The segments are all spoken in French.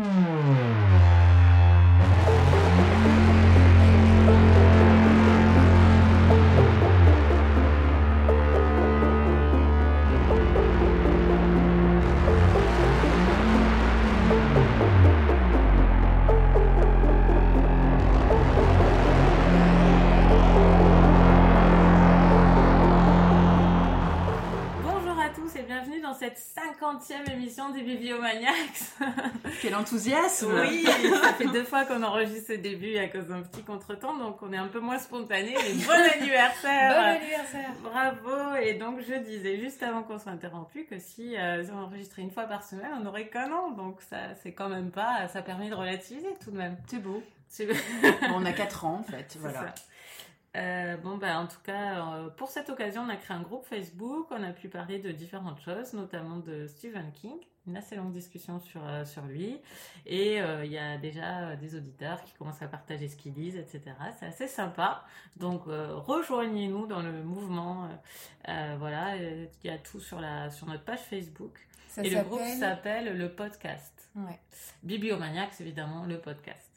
Hmm. Émission des Bibliomaniacs. Quel enthousiasme Oui, ça fait deux fois qu'on enregistre ce début à cause d'un petit contretemps, donc on est un peu moins spontané. Mais bon anniversaire Bon anniversaire Bravo Et donc je disais juste avant qu'on soit interrompu que si, euh, on enregistrait une fois par semaine, on n'aurait qu'un an, donc ça c'est quand même pas... Ça permet de relativiser tout de même. C'est beau. On a 4 ans en fait, voilà. Ça. Euh, bon, bah, en tout cas, euh, pour cette occasion, on a créé un groupe Facebook. On a pu parler de différentes choses, notamment de Stephen King. Une assez longue discussion sur, euh, sur lui. Et il y a déjà des auditeurs qui commencent à partager ce qu'ils lisent, etc. C'est assez sympa. Donc, rejoignez-nous dans le mouvement. voilà, il y a tout sur, la, sur notre page Facebook. Ça Et le groupe s'appelle- s'appelle Le Podcast. Ouais. Bibliomaniacs, évidemment, le podcast.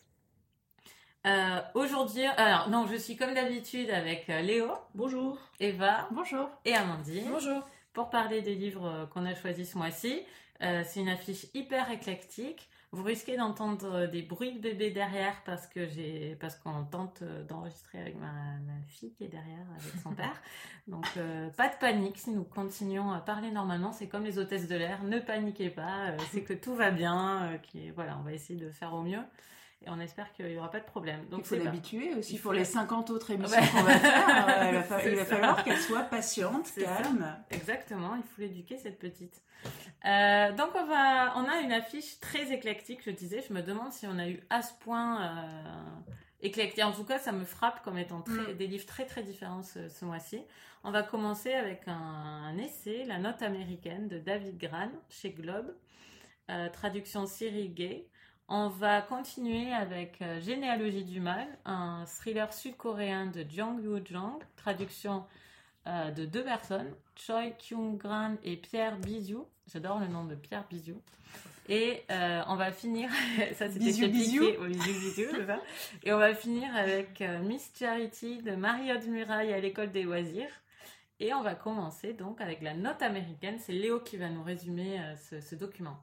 Euh, Aujourd'hui, alors non, je suis comme d'habitude avec euh, Léo, Bonjour. Eva Bonjour. et Amandine Bonjour. pour parler des livres euh, qu'on a choisis ce mois-ci. Euh, c'est une affiche hyper éclectique. Vous risquez d'entendre des bruits de bébé derrière parce que j'ai parce qu'on tente d'enregistrer avec ma, ma fille qui est derrière avec son père. Donc euh, pas de panique si nous continuons à parler normalement. C'est comme les hôtesses de l'air. Ne paniquez pas. euh, c'est que tout va bien. euh, qui voilà, on va essayer de faire au mieux et on espère qu'il n'y aura pas de problème. Donc il faut l'habituer aussi pour les 50 autres émissions Ouais. qu'on va faire. euh, il va, fa- C'est il va ça. falloir qu'elle soit patiente, ça. calme. Exactement, il faut l'éduquer cette petite. Euh, donc on va, on a une affiche très éclectique, je disais. Je me demande si on a eu à ce point euh, éclectique. En tout cas, ça me frappe comme étant très- Mm. des livres très très différents ce, ce mois-ci. On va commencer avec un, un essai, La Note américaine de David Gran chez Globe, euh, traduction Cyril Gay. On va continuer avec euh, Généalogie du mal, un thriller sud-coréen de Jang Yoo Jang, traduction euh, de deux personnes, Choi Kyung-gran et Pierre Biziou. J'adore le nom de Pierre Biziou. Et euh, on va finir, ça c'était ça. Et on va finir avec Miss Charity de Marie-Aude Muraille à l'école des loisirs. Et on va commencer donc avec la note américaine. C'est Léo qui va nous résumer ce, ce document.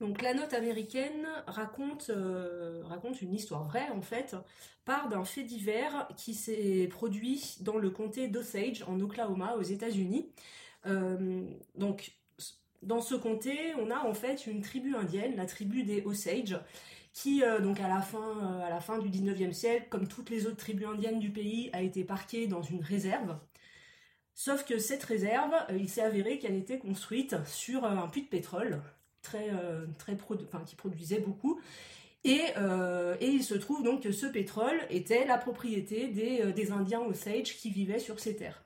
Donc la note américaine raconte, euh, raconte une histoire vraie en fait, part d'un fait divers qui s'est produit dans le comté d'Osage en Oklahoma aux États-Unis. Euh, donc dans ce comté, on a en fait une tribu indienne, la tribu des Osage, qui euh, donc à la fin, à la fin du 19e siècle, comme toutes les autres tribus indiennes du pays, a été parquée dans une réserve. Sauf que cette réserve, il s'est avéré qu'elle était construite sur un puits de pétrole très, euh, qui produisait beaucoup. Et, euh, et il se trouve donc que ce pétrole était la propriété des, euh, Indiens Osage qui vivaient sur ces terres.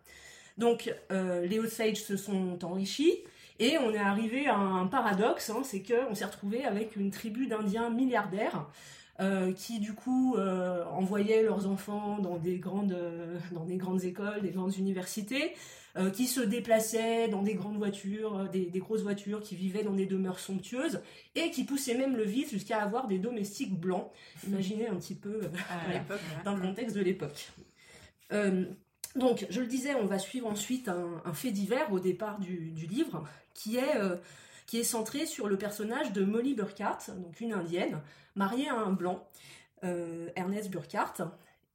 Donc les Osage se sont enrichis et on est arrivé à un paradoxe, hein, c'est qu'on s'est retrouvé avec une tribu d'Indiens milliardaires qui du coup envoyaient leurs enfants dans des grandes, dans des grandes écoles, des grandes universités, euh, qui se déplaçaient dans des grandes voitures, euh, des, des grosses voitures, qui vivaient dans des demeures somptueuses et qui poussaient même le vice jusqu'à avoir des domestiques blancs. Imaginez un petit peu euh, Voilà. dans le contexte de l'époque. Donc, je le disais, on va suivre ensuite un, un fait divers au départ du, du livre, qui est, qui est centré sur le personnage de Molly Burkhardt, donc une indienne, mariée à un blanc, euh, Ernest Burkhardt.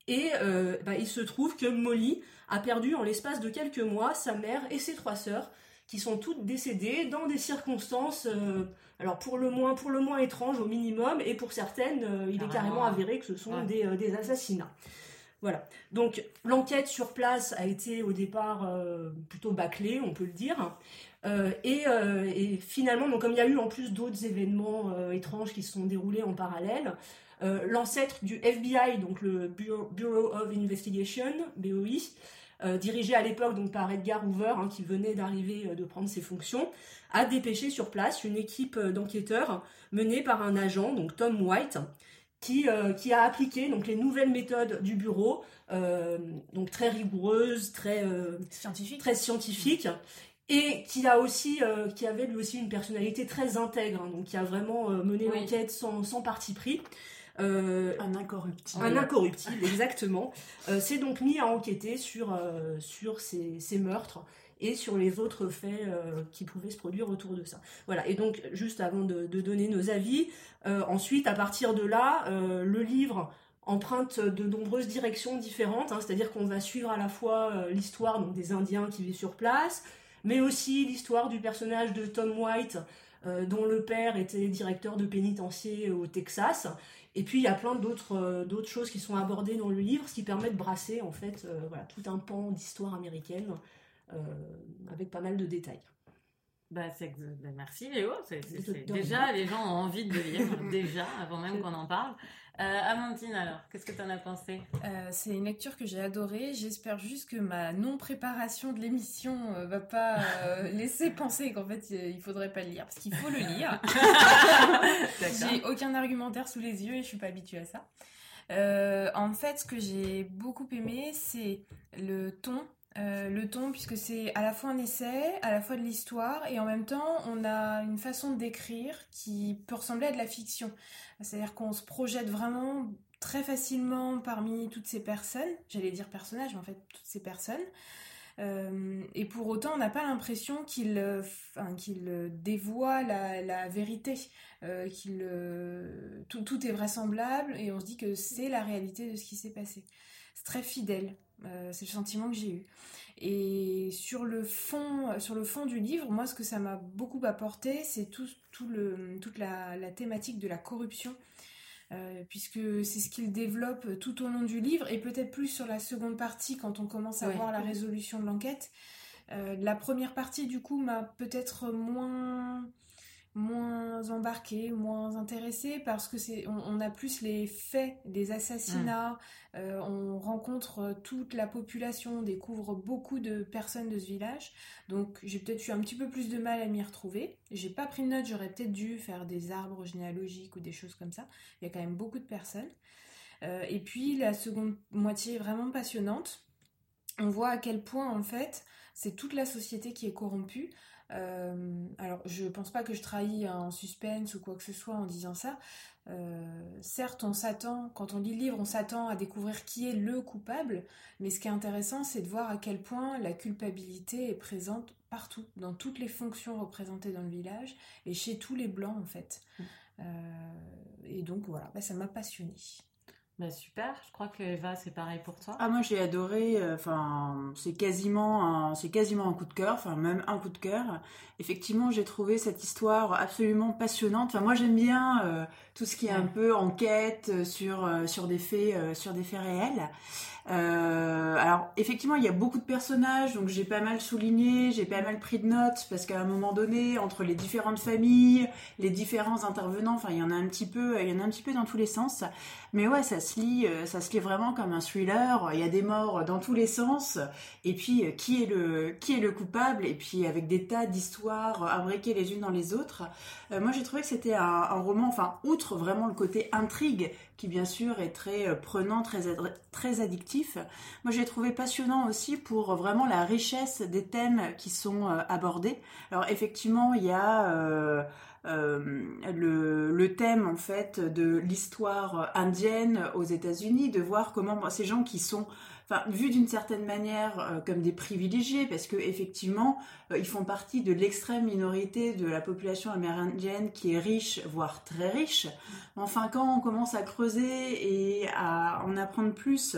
Et euh, bah, il se trouve que Molly a perdu en l'espace de quelques mois sa mère et ses trois sœurs, qui sont toutes décédées dans des circonstances, euh, alors pour le moins, pour le moins étranges au minimum, et pour certaines, euh, il est Carrément. carrément avéré que ce sont Ouais. des, des assassinats. Voilà. Donc l'enquête sur place a été au départ plutôt bâclée, on peut le dire. Euh, et, euh, et finalement, donc, comme il y a eu en plus d'autres événements euh, étranges qui se sont déroulés en parallèle, euh, l'ancêtre du FBI, donc le Bureau, Bureau of Investigation, BOI, euh, dirigé à l'époque donc par Edgar Hoover, hein, qui venait d'arriver euh, de prendre ses fonctions, a dépêché sur place une équipe d'enquêteurs menée par un agent, donc Tom White, qui, qui a appliqué donc les nouvelles méthodes du bureau, donc très rigoureuses, très, euh, Scientifique. très scientifiques, et qui a aussi, euh, qui avait lui aussi une personnalité très intègre, hein, donc qui a vraiment euh, mené Oui. l'enquête sans, sans parti pris. Euh, Un incorruptible. un incorruptible, exactement. Euh, s'est donc mis à enquêter sur, euh, sur ces, ces meurtres et sur les autres faits euh, qui pouvaient se produire autour de ça. Voilà, et donc juste avant de, de donner nos avis, euh, ensuite à partir de là, euh, le livre emprunte de nombreuses directions différentes, hein, c'est-à-dire qu'on va suivre à la fois euh, l'histoire donc, des Indiens qui vivent sur place, mais aussi l'histoire du personnage de Tom White, euh, dont le père était directeur de pénitencier au Texas. Et puis il y a plein d'autres euh, d'autres choses qui sont abordées dans le livre, ce qui permet de brasser en fait euh, tout un pan d'histoire américaine euh, avec pas mal de détails. Bah, c'est bah, merci Léo. C'est- c'est- De- c'est- de déjà, les gens ont envie de le lire, déjà, avant même qu'on en parle. Euh, Amandine, alors, qu'est-ce que tu en as pensé? Euh, c'est une lecture que j'ai adorée. J'espère juste que ma non-préparation de l'émission euh, va pas euh, laisser penser qu'en fait il faudrait pas le lire parce qu'il faut le lire. J'ai aucun argumentaire sous les yeux et je suis pas habituée à ça. Euh, en fait, ce que j'ai beaucoup aimé, c'est le ton. Euh, le ton, puisque c'est à la fois un essai, à la fois de l'histoire, et en même temps, on a une façon décrire qui peut ressembler à de la fiction. C'est-à-dire qu'on se projette vraiment très facilement parmi toutes ces personnes, j'allais dire personnages, mais en fait toutes ces personnes. Euh, et pour autant, on n'a pas l'impression qu'il euh, dévoie la, vérité, qu'il tout, tout est vraisemblable et on se dit que c'est la réalité de ce qui s'est passé. C'est très fidèle, euh, c'est le sentiment que j'ai eu. Et sur le fond, sur le fond du livre, moi, ce que ça m'a beaucoup apporté, c'est tout, tout le, toute la, la thématique de la corruption. Euh, puisque c'est ce qu'il développe tout au long du livre et peut-être plus sur la seconde partie quand on commence à Ouais. voir la résolution de l'enquête. Euh, la première partie du coup m'a peut-être moins moins embarquée, moins intéressée parce que c'est on, on a plus les faits, les assassinats, euh, on rencontre euh, toute la population, on découvre beaucoup de personnes de ce village. Donc j'ai peut-être eu un petit peu plus de mal à m'y retrouver. J'ai pas pris de notes, j'aurais peut-être dû faire des arbres généalogiques ou des choses comme ça. Il y a quand même beaucoup de personnes. Euh, et puis la seconde moitié est vraiment passionnante. On voit à quel point en fait c'est toute la société qui est corrompue. Euh, alors je pense pas que je trahis un suspense ou quoi que ce soit en disant ça. Euh, certes, on s'attend, quand on lit le livre, on s'attend à découvrir qui est le coupable, mais ce qui est intéressant, c'est de voir à quel point la culpabilité est présente partout, dans toutes les fonctions représentées dans le village et chez tous les blancs en fait. Euh, et donc voilà, bah, ça m'a passionnée. Bah, super, je crois que Eva, c'est pareil pour toi. Ah moi j'ai adoré, euh, enfin c'est quasiment un, c'est quasiment un coup de cœur, enfin même un coup de cœur. Effectivement j'ai trouvé cette histoire absolument passionnante. Enfin moi j'aime bien euh, tout ce qui est un peu enquête euh, sur sur des faits euh, sur des faits réels. Euh, alors effectivement il y a beaucoup de personnages donc j'ai pas mal souligné, j'ai pas mal pris de notes parce qu'à un moment donné entre les différentes familles, les différents intervenants, enfin il y en a un petit peu, il y en a un petit peu dans tous les sens. Mais ouais, ça se lit, euh, ça se vraiment comme un thriller. Il y a des morts dans tous les sens. Et puis, euh, qui est le, qui est le coupable? Et puis, avec des tas d'histoires euh, imbriquées les unes dans les autres. Moi, j'ai trouvé que c'était un, roman, enfin, outre vraiment le côté intrigue, qui bien sûr est très prenant, très, très addictif. Moi, j'ai trouvé passionnant aussi pour vraiment la richesse des thèmes qui sont abordés. Alors, effectivement, il y a... le, le thème en fait de l'histoire indienne aux États-Unis, de voir comment ces gens qui sont enfin, vus d'une certaine manière euh, comme des privilégiés, parce que effectivement, euh, ils font partie de l'extrême minorité de la population amérindienne qui est riche, voire très riche. Enfin, quand on commence à creuser et à en apprendre plus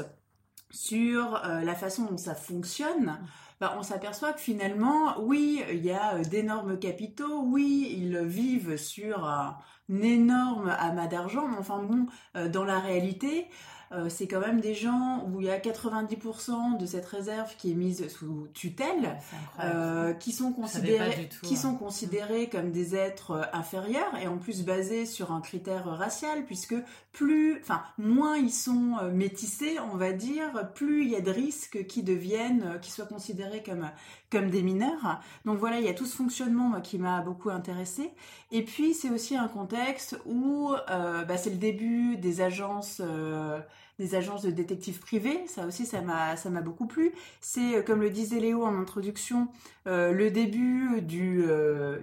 sur euh, la façon dont ça fonctionne, bah, on s'aperçoit que finalement, oui, il y a euh, d'énormes capitaux, oui, ils vivent sur un énorme amas d'argent, mais enfin bon, euh, dans la réalité, euh, c'est quand même des gens où il y a 90% de cette réserve qui est mise sous tutelle, euh, qui sont considérés, tout, qui hein. sont considérés comme des êtres euh, inférieurs et en plus basés sur un critère racial puisque plus, enfin moins ils sont métissés, on va dire, plus il y a de risques qui deviennent, qui soient considérés comme comme des mineurs. Donc voilà, il y a tout ce fonctionnement moi, qui m'a beaucoup intéressé. Et puis c'est aussi un contexte où euh, bah, c'est le début des agences, euh, des agences de détectives privés. Ça aussi, ça m'a, ça m'a beaucoup plu. C'est, comme le disait Léo en introduction, le début du,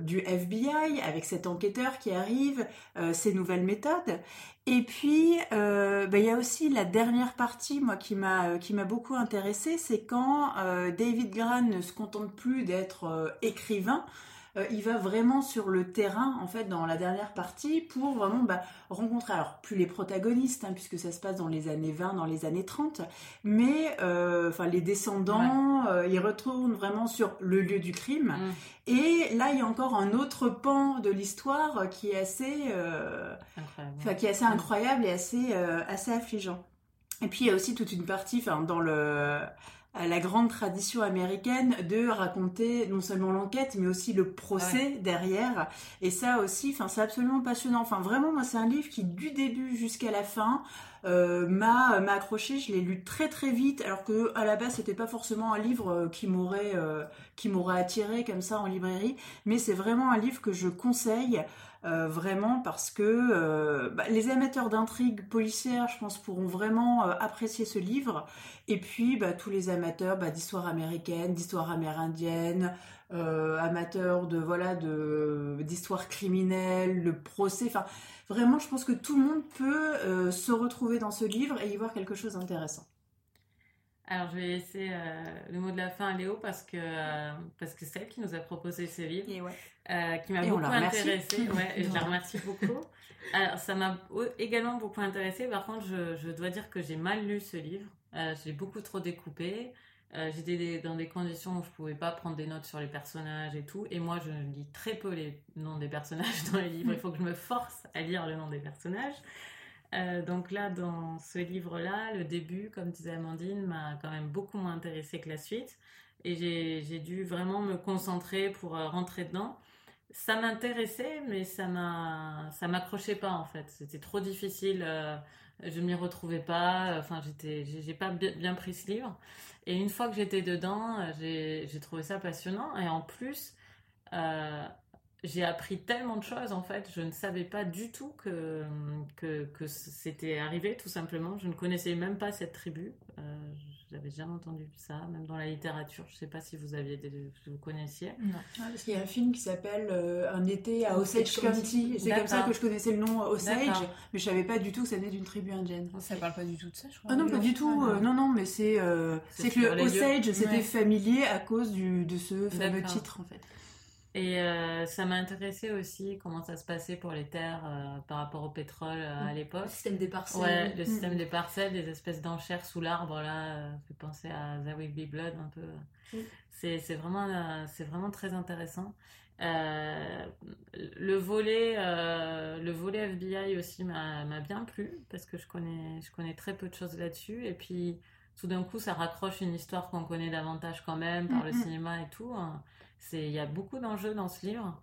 du FBI avec cet enquêteur qui arrive, ses nouvelles méthodes. Et puis, euh, bah, il y a aussi la dernière partie, moi, qui m'a euh, qui m'a beaucoup intéressée, c'est quand euh, David Gran ne se contente plus d'être écrivain, euh, il va vraiment sur le terrain, en fait, dans la dernière partie, pour vraiment bah, rencontrer, alors plus les protagonistes, hein, puisque ça se passe dans les années 20, dans les années 30, mais euh, enfin les descendants, euh, ils retournent vraiment sur le lieu du crime. Mm. Et là, il y a encore un autre pan de l'histoire qui est assez, incroyable. qui est assez incroyable et assez, assez affligeant. Et puis il y a aussi toute une partie, dans le la grande tradition américaine de raconter non seulement l'enquête mais aussi le procès derrière. Et ça aussi enfin c'est absolument passionnant. Enfin vraiment moi c'est un livre qui du début jusqu'à la fin euh, m'a m'a accroché. Je l'ai lu très très vite alors que à la base c'était pas forcément un livre euh, qui m'aurait euh, qui m'aurait attiré comme ça en librairie. Mais c'est vraiment un livre que je conseille euh, vraiment parce que euh, bah, les amateurs d'intrigues policières, je pense, pourront vraiment euh, apprécier ce livre. Et puis bah, tous les amateurs bah, d'histoire américaine, d'histoire amérindienne, amateurs de voilà de d'histoire criminelle, le procès. Vraiment, je pense que tout le monde peut se retrouver dans ce livre et y voir quelque chose d'intéressant. Alors, je vais laisser le mot de la fin à Léo parce que parce que c'est elle qui nous a proposé ce livre. Et ouais. Euh, qui m'a beaucoup intéressée. Ouais, et je la remercie beaucoup. Alors, ça m'a également beaucoup intéressée. Par contre, je, je dois dire que j'ai mal lu ce livre. Euh, j'ai beaucoup trop découpé. Euh, J'étais dans des conditions où je pouvais pas prendre des notes sur les personnages et tout. Et moi, je lis très peu les noms des personnages dans les livres. Il faut que je me force à lire le nom des personnages. Euh, donc là, dans ce livre-là, le début, comme disait Amandine, m'a quand même beaucoup moins intéressé que la suite. Et j'ai dû vraiment me concentrer pour euh, rentrer dedans ça m'intéressait, mais ça m'a, ça m'accrochait pas en fait. C'était trop difficile. Euh, je m'y retrouvais pas. Enfin, j'étais, j'ai pas bien pris ce livre. Et une fois que j'étais dedans, euh, j'ai trouvé ça passionnant. Et en plus, j'ai appris tellement de choses en fait. Je ne savais pas du tout que, que, que c'était arrivé tout simplement. Je ne connaissais même pas cette tribu. Euh, J'avais jamais entendu ça, même dans la littérature. Je ne sais pas si vous aviez des, vous connaissiez. Non. Ah, parce qu'il y a un film qui s'appelle euh, Un été à Osage County. C'est comme ça que je connaissais le nom Osage, mais je savais pas du tout que ça venait d'une tribu indienne. Ça parle pas du tout de ça, je crois. Ah non, pas du tout. Euh, non, non, mais c'est euh, c'est que le Osage c'était familier à cause du, de ce fameux titre en fait. Et euh, ça m'a intéressé aussi comment ça se passait pour les terres euh, par rapport au pétrole euh, à mm. l'époque. Le système des parcelles. Ouais, le mm. système des parcelles, des espèces d'enchères sous l'arbre, là, fait penser à The Will Be Blood un peu. Mm. C'est, c'est, vraiment, c'est vraiment très intéressant. le volet, le volet FBI aussi m'a, m'a bien plu parce que je connais, je connais très peu de choses là-dessus. Et puis, tout d'un coup, ça raccroche une histoire qu'on connaît davantage quand même par le cinéma et tout. Hein. Il y a beaucoup d'enjeux dans ce livre.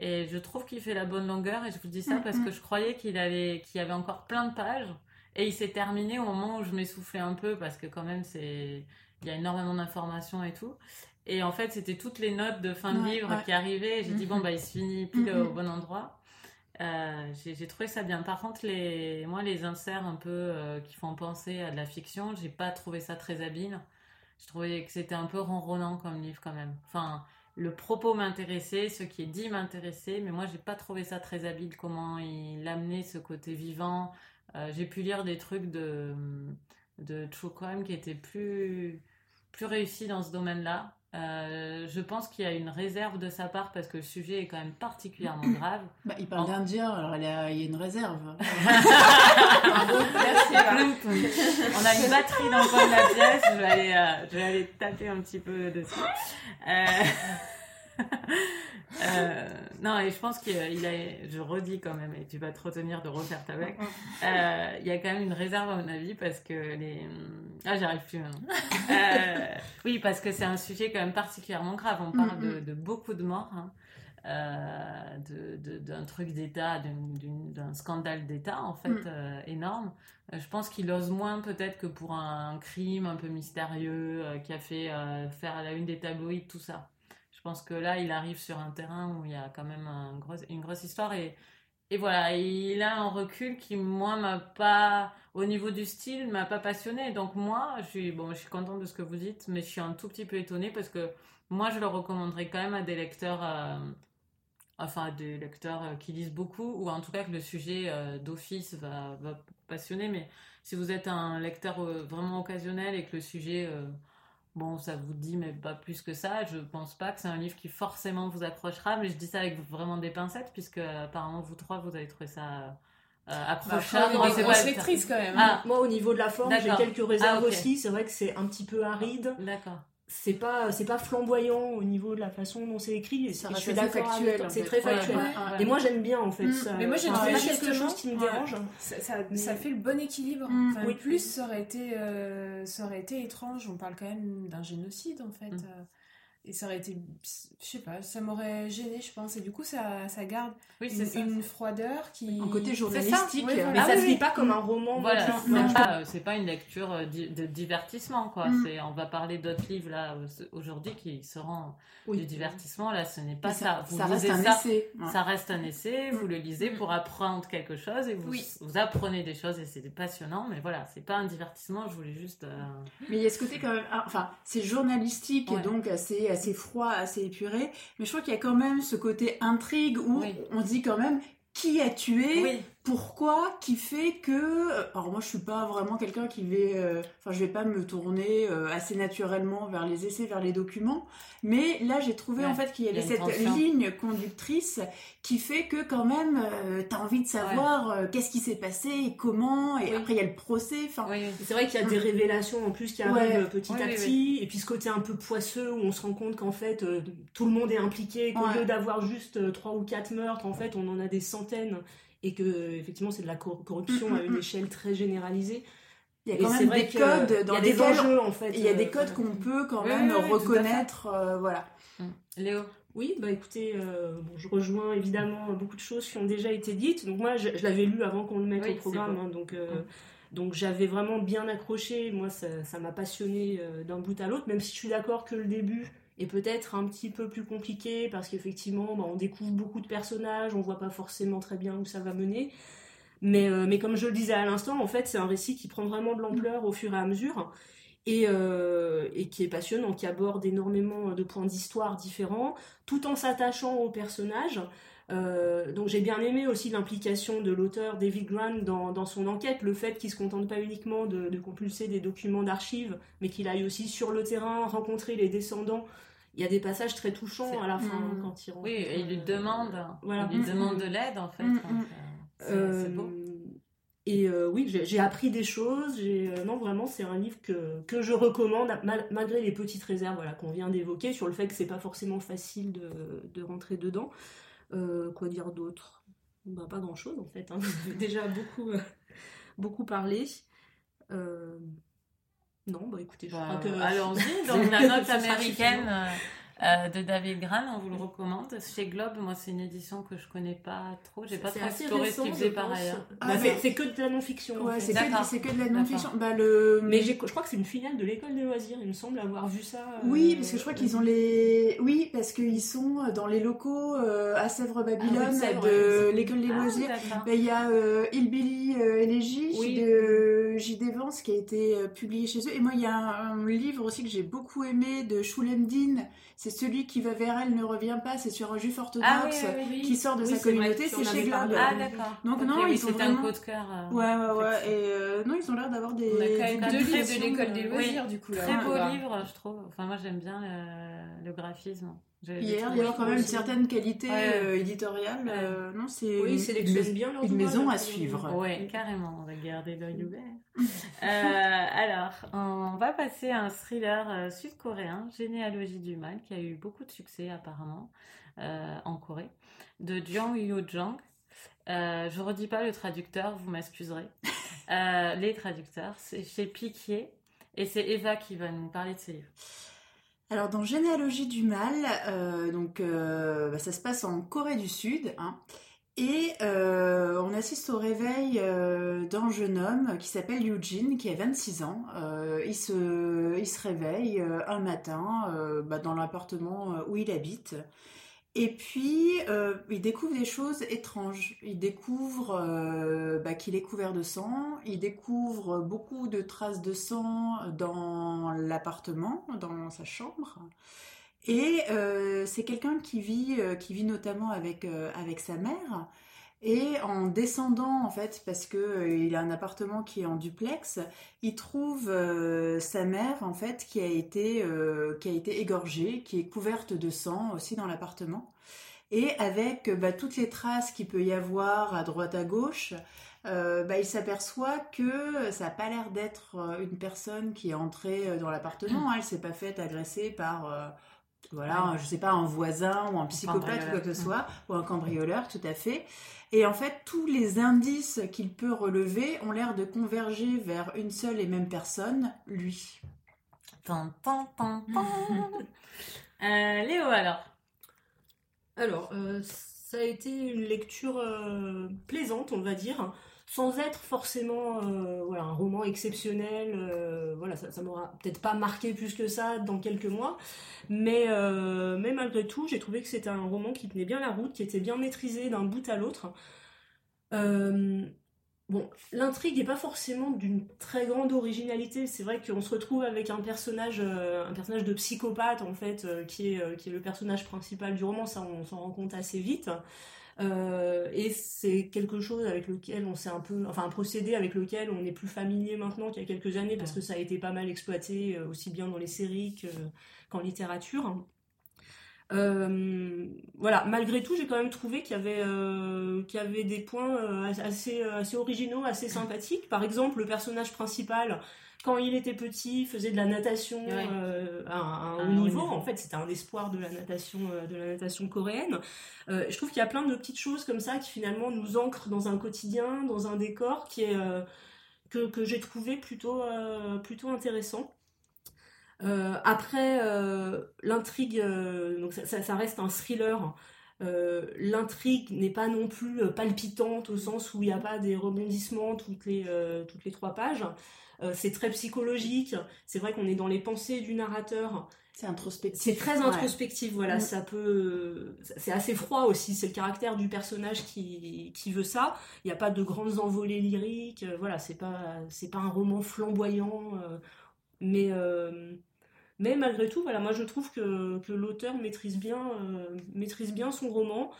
Et je trouve qu'il fait la bonne longueur. Et je vous dis ça mm, parce que mm. je croyais qu'il avait, qu'il y avait encore plein de pages. Et il s'est terminé au moment où je m'essoufflais un peu parce que quand même, c'est, il y a énormément d'informations et tout. Et en fait, c'était toutes les notes de fin de livre qui arrivaient. J'ai dit, mm, bon, bah, il se finit pile au bon endroit. Euh, j'ai trouvé ça bien. Par contre, moi, les inserts un peu euh, qui font penser à de la fiction, j'ai pas trouvé ça très habile. Je trouvais que c'était un peu ronronnant comme livre quand même. Enfin, le propos m'intéressait, ce qui est dit m'intéressait, mais moi j'ai pas trouvé ça très habile comment il amenait ce côté vivant. Euh, j'ai pu lire des trucs de, de true qui étaient plus, plus réussis dans ce domaine-là. Euh, je pense qu'il y a une réserve de sa part parce que le sujet est quand même particulièrement grave. Bah, il parle d'Indien, alors il y, a, une réserve. On a une batterie dans le coin de la pièce, je vais aller, euh, je vais aller taper un petit peu dessus. Euh... Euh, non, et je pense qu'il a, je redis quand même, et tu vas te retenir de refaire ta bec. Euh, il y a quand même une réserve à mon avis parce que les. Ah, j'arrive plus maintenant. Euh, oui, parce que c'est un sujet quand même particulièrement grave. On parle de, de beaucoup de morts. Hein. d'un truc d'État, d'un scandale d'État en fait mm. énorme. je pense qu'il ose moins peut-être que pour un, crime un peu mystérieux qui a fait faire la une des tabloïds, tout ça. Pense que là, il arrive sur un terrain où il y a quand même une grosse histoire et, voilà, il a un recul qui, moi, m'a pas. au niveau du style, m'a pas passionné. Donc moi, je suis bon, je suis contente de ce que vous dites, mais je suis un tout petit peu étonnée parce que moi, je le recommanderais quand même à des lecteurs, euh, enfin à des lecteurs euh, qui lisent beaucoup, ou en tout cas que le sujet euh, d'office va passionner. Mais si vous êtes un lecteur vraiment occasionnel et que le sujet bon, ça vous dit, mais pas plus que ça. Je pense pas que c'est un livre qui forcément vous accrochera, mais je dis ça avec vraiment des pincettes, puisque apparemment vous trois, vous avez trouvé ça euh. Bah, c'est lectrice quand même. Ah. Moi, au niveau de la forme, j'ai quelques réserves ah, aussi. C'est vrai que c'est un petit peu aride. D'accord c'est pas c'est pas flamboyant au niveau de la façon dont c'est écrit et ça je suis factuel c'est très factuel. et moi j'aime bien en fait mm. mais moi j'ai trouvé quelque chose qui me dérange. Ça, ça, fait le bon équilibre. Mm. oui. plus ça aurait été euh, ça aurait été étrange. On parle quand même d'un génocide en fait. Mm. Euh et ça aurait été je sais pas ça m'aurait gêné je pense. Et du coup ça, ça garde oui, une, une, froideur qui un côté journalistique. mais ah ça se lit pas comme un roman voilà c'est pas, euh, pas une lecture euh, de divertissement quoi. Mm. c'est on va parler d'autres livres là aujourd'hui qui seront du divertissement. Là ce n'est pas ça, Vous ça reste un essai ça reste un essai. Vous le lisez pour apprendre quelque chose et vous, vous apprenez des choses et c'est passionnant mais voilà c'est pas un divertissement. Je voulais juste euh, mais il y a ce côté quand même ah, enfin c'est journalistique et donc assez assez froid, assez épuré. Mais je crois qu'il y a quand même ce côté intrigue où on dit quand même qui a tué, pourquoi, qui fait que. Euh, alors moi, je suis pas vraiment quelqu'un qui va. Euh, enfin, je vais pas me tourner euh, assez naturellement vers les essais, vers les documents. Mais là, j'ai trouvé en fait qu'il y avait cette ligne conductrice qui fait que quand même, tu as envie de savoir qu'est-ce qui s'est passé et comment. Et après, il y a le procès. Enfin, c'est vrai qu'il y a des révélations en plus qui arrivent petit à petit. Et puis ce côté un peu poisseux où on se rend compte qu'en fait, tout le monde est impliqué, qu'au lieu d'avoir juste trois ou quatre meurtres, en fait, on en a des centaines et que effectivement c'est de la corruption à une échelle très généralisée. Il y a quand même des codes dans des enjeux en fait. Il y a des euh, codes qu'on peut quand même reconnaître, euh, voilà. Mm. Léo. Oui, bah écoutez, euh, bon, je rejoins évidemment beaucoup de choses qui ont déjà été dites. Donc moi, je, l'avais lu avant qu'on le mette au programme, hein, donc mm. donc j'avais vraiment bien accroché. Moi, ça m'a passionné d'un bout à l'autre, même si je suis d'accord que le début et peut-être un petit peu plus compliqué parce qu'effectivement bah, on découvre beaucoup de personnages, on voit pas forcément très bien où ça va mener. Mais, euh, mais comme je le disais à l'instant, en fait c'est un récit qui prend vraiment de l'ampleur au fur et à mesure et, euh, qui est passionnant, qui aborde énormément de points d'histoire différents, tout en s'attachant aux personnages. Euh, donc j'ai bien aimé aussi l'implication de l'auteur David Grant dans, dans, son enquête, le fait qu'il se contente pas uniquement de, de compulser des documents d'archives, mais qu'il aille aussi sur le terrain rencontrer les descendants il y a des passages très touchants à la fin mm. quand il rencontre. Oui, et il lui demande, voilà. il lui demande de l'aide en fait. Mm, mm. Euh, c'est beau. Et euh, oui, j'ai appris des choses. Euh, non, vraiment, c'est un livre que, que je recommande, malgré les petites réserves voilà, qu'on vient d'évoquer sur le fait que c'est pas forcément facile de, de rentrer dedans. quoi dire d'autre? Bah, Pas grand chose en fait. Hein. Déjà beaucoup, beaucoup parlé. Non, bah écoutez, je crois bah, que. Allons-y, donc la note américaine. Euh, de David Gran, on vous le recommande. Chez Globe, moi, c'est une édition que je connais pas trop. J'ai pas trop exploré ce qu'il faisait par ailleurs. Ah, c'est que de la non-fiction. Ouais, c'est que, que, de la non-fiction. Bah, le... Mais je crois que c'est une filiale de l'école des loisirs. Il me semble avoir vu ça. Oui, parce que je crois qu'ils ont les. Oui, parce qu'ils sont dans les locaux euh, à Sèvres-Babylone ah de l'école des ah, loisirs. Bah, il y a euh, Hillbilly Elegy de J.D. Vance qui a été publié chez eux. Et moi, il y a un, livre aussi que j'ai beaucoup aimé de Shulemdin c'est celui qui va vers elle ne revient pas, c'est sur un juif orthodoxe ah qui sort de sa communauté, c'est chez Globe. Ah d'accord. Donc non, ils sont vraiment... un coup de cœur. Euh, ouais ouais ouais et euh, non, ils ont l'air d'avoir des On a quand même deux livres de l'école des loisirs du coup Très beau livre, je trouve. Enfin moi j'aime bien le graphisme. Hier, il y a quand même une certaine qualité euh, éditoriale. Euh, non, c'est oui, une, bien une maison à suivre. Oui, carrément. On va garder l'œil ouvert. euh, alors, on va passer à un thriller euh, sud-coréen, Généalogie du mal, qui a eu beaucoup de succès apparemment en Corée, de Jang Yoo-jang. je redis pas le traducteur, vous m'excuserez. les traducteurs, c'est chez Piquier, et c'est Eva qui va nous parler de ce livre. Alors dans Généalogie du mal, euh, donc euh, bah, ça se passe en Corée du Sud, hein, et euh, on assiste au réveil d'un jeune homme qui s'appelle Eugene, qui a 26 ans. il, se, il se réveille un matin bah, dans l'appartement où il habite. Et puis, il découvre des choses étranges. Il découvre bah, qu'il est couvert de sang. Il découvre beaucoup de traces de sang dans l'appartement, dans sa chambre. Et c'est quelqu'un qui vit, notamment avec sa mère. Et en descendant, en fait, parce que il a un appartement qui est en duplex, il trouve sa mère, en fait, qui a été, qui a été égorgée, qui est couverte de sang aussi dans l'appartement et avec bah, toutes les traces qu'il peut y avoir à droite à gauche, euh, bah, il s'aperçoit que ça n'a pas l'air d'être euh, une personne qui est entrée euh, dans l'appartement. Hein. Elle s'est pas faite agresser par, voilà, je sais pas, un voisin ou un psychopathe ou quoi que ce soit, ou un cambrioleur, tout à fait. Et en fait, tous les indices qu'il peut relever ont l'air de converger vers une seule et même personne, lui. Tan, Léo, alors. Alors, euh, ça a été une lecture euh, plaisante, on va dire, sans être forcément euh, un roman exceptionnel. voilà, ça, ça m'aura peut-être pas marqué plus que ça dans quelques mois, mais, mais malgré tout, j'ai trouvé que c'était un roman qui tenait bien la route, qui était bien maîtrisé d'un bout à l'autre. L'intrigue n'est pas forcément d'une très grande originalité. C'est vrai qu'on se retrouve avec un personnage, euh, un personnage de psychopathe en fait, euh, qui est euh, qui est le personnage principal du roman. Ça, on s'en rend compte assez vite. Et c'est quelque chose avec lequel on s'est un peu, enfin un procédé avec lequel on est plus familier maintenant qu'il y a quelques années parce que ça a été pas mal exploité aussi bien dans les séries qu'en littérature. Euh, voilà, malgré tout, j'ai quand même trouvé qu'il y avait, euh, qu'il y avait des points euh, assez, assez originaux, assez sympathiques. Par exemple, le personnage principal, quand il était petit, faisait de la natation à, un haut niveau. En fait, c'était un espoir de la natation, de la natation coréenne. je trouve qu'il y a plein de petites choses comme ça qui finalement nous ancrent dans un quotidien, dans un décor qui est que, que j'ai trouvé plutôt, plutôt intéressant. Euh, après, euh, l'intrigue, euh, donc ça, reste un thriller. l'intrigue n'est pas non plus palpitante au sens où il n'y a pas des rebondissements toutes les, toutes les trois pages. C'est très psychologique. C'est vrai qu'on est dans les pensées du narrateur. C'est introspectif. C'est très introspectif, voilà. Mm. Ça peut, c'est assez froid aussi. C'est le caractère du personnage qui, qui veut ça. Il n'y a pas de grandes envolées lyriques. Voilà, c'est pas, c'est pas un roman flamboyant. mais mais malgré tout, voilà, moi je trouve que, que l'auteur maîtrise bien, euh, maîtrise bien son roman.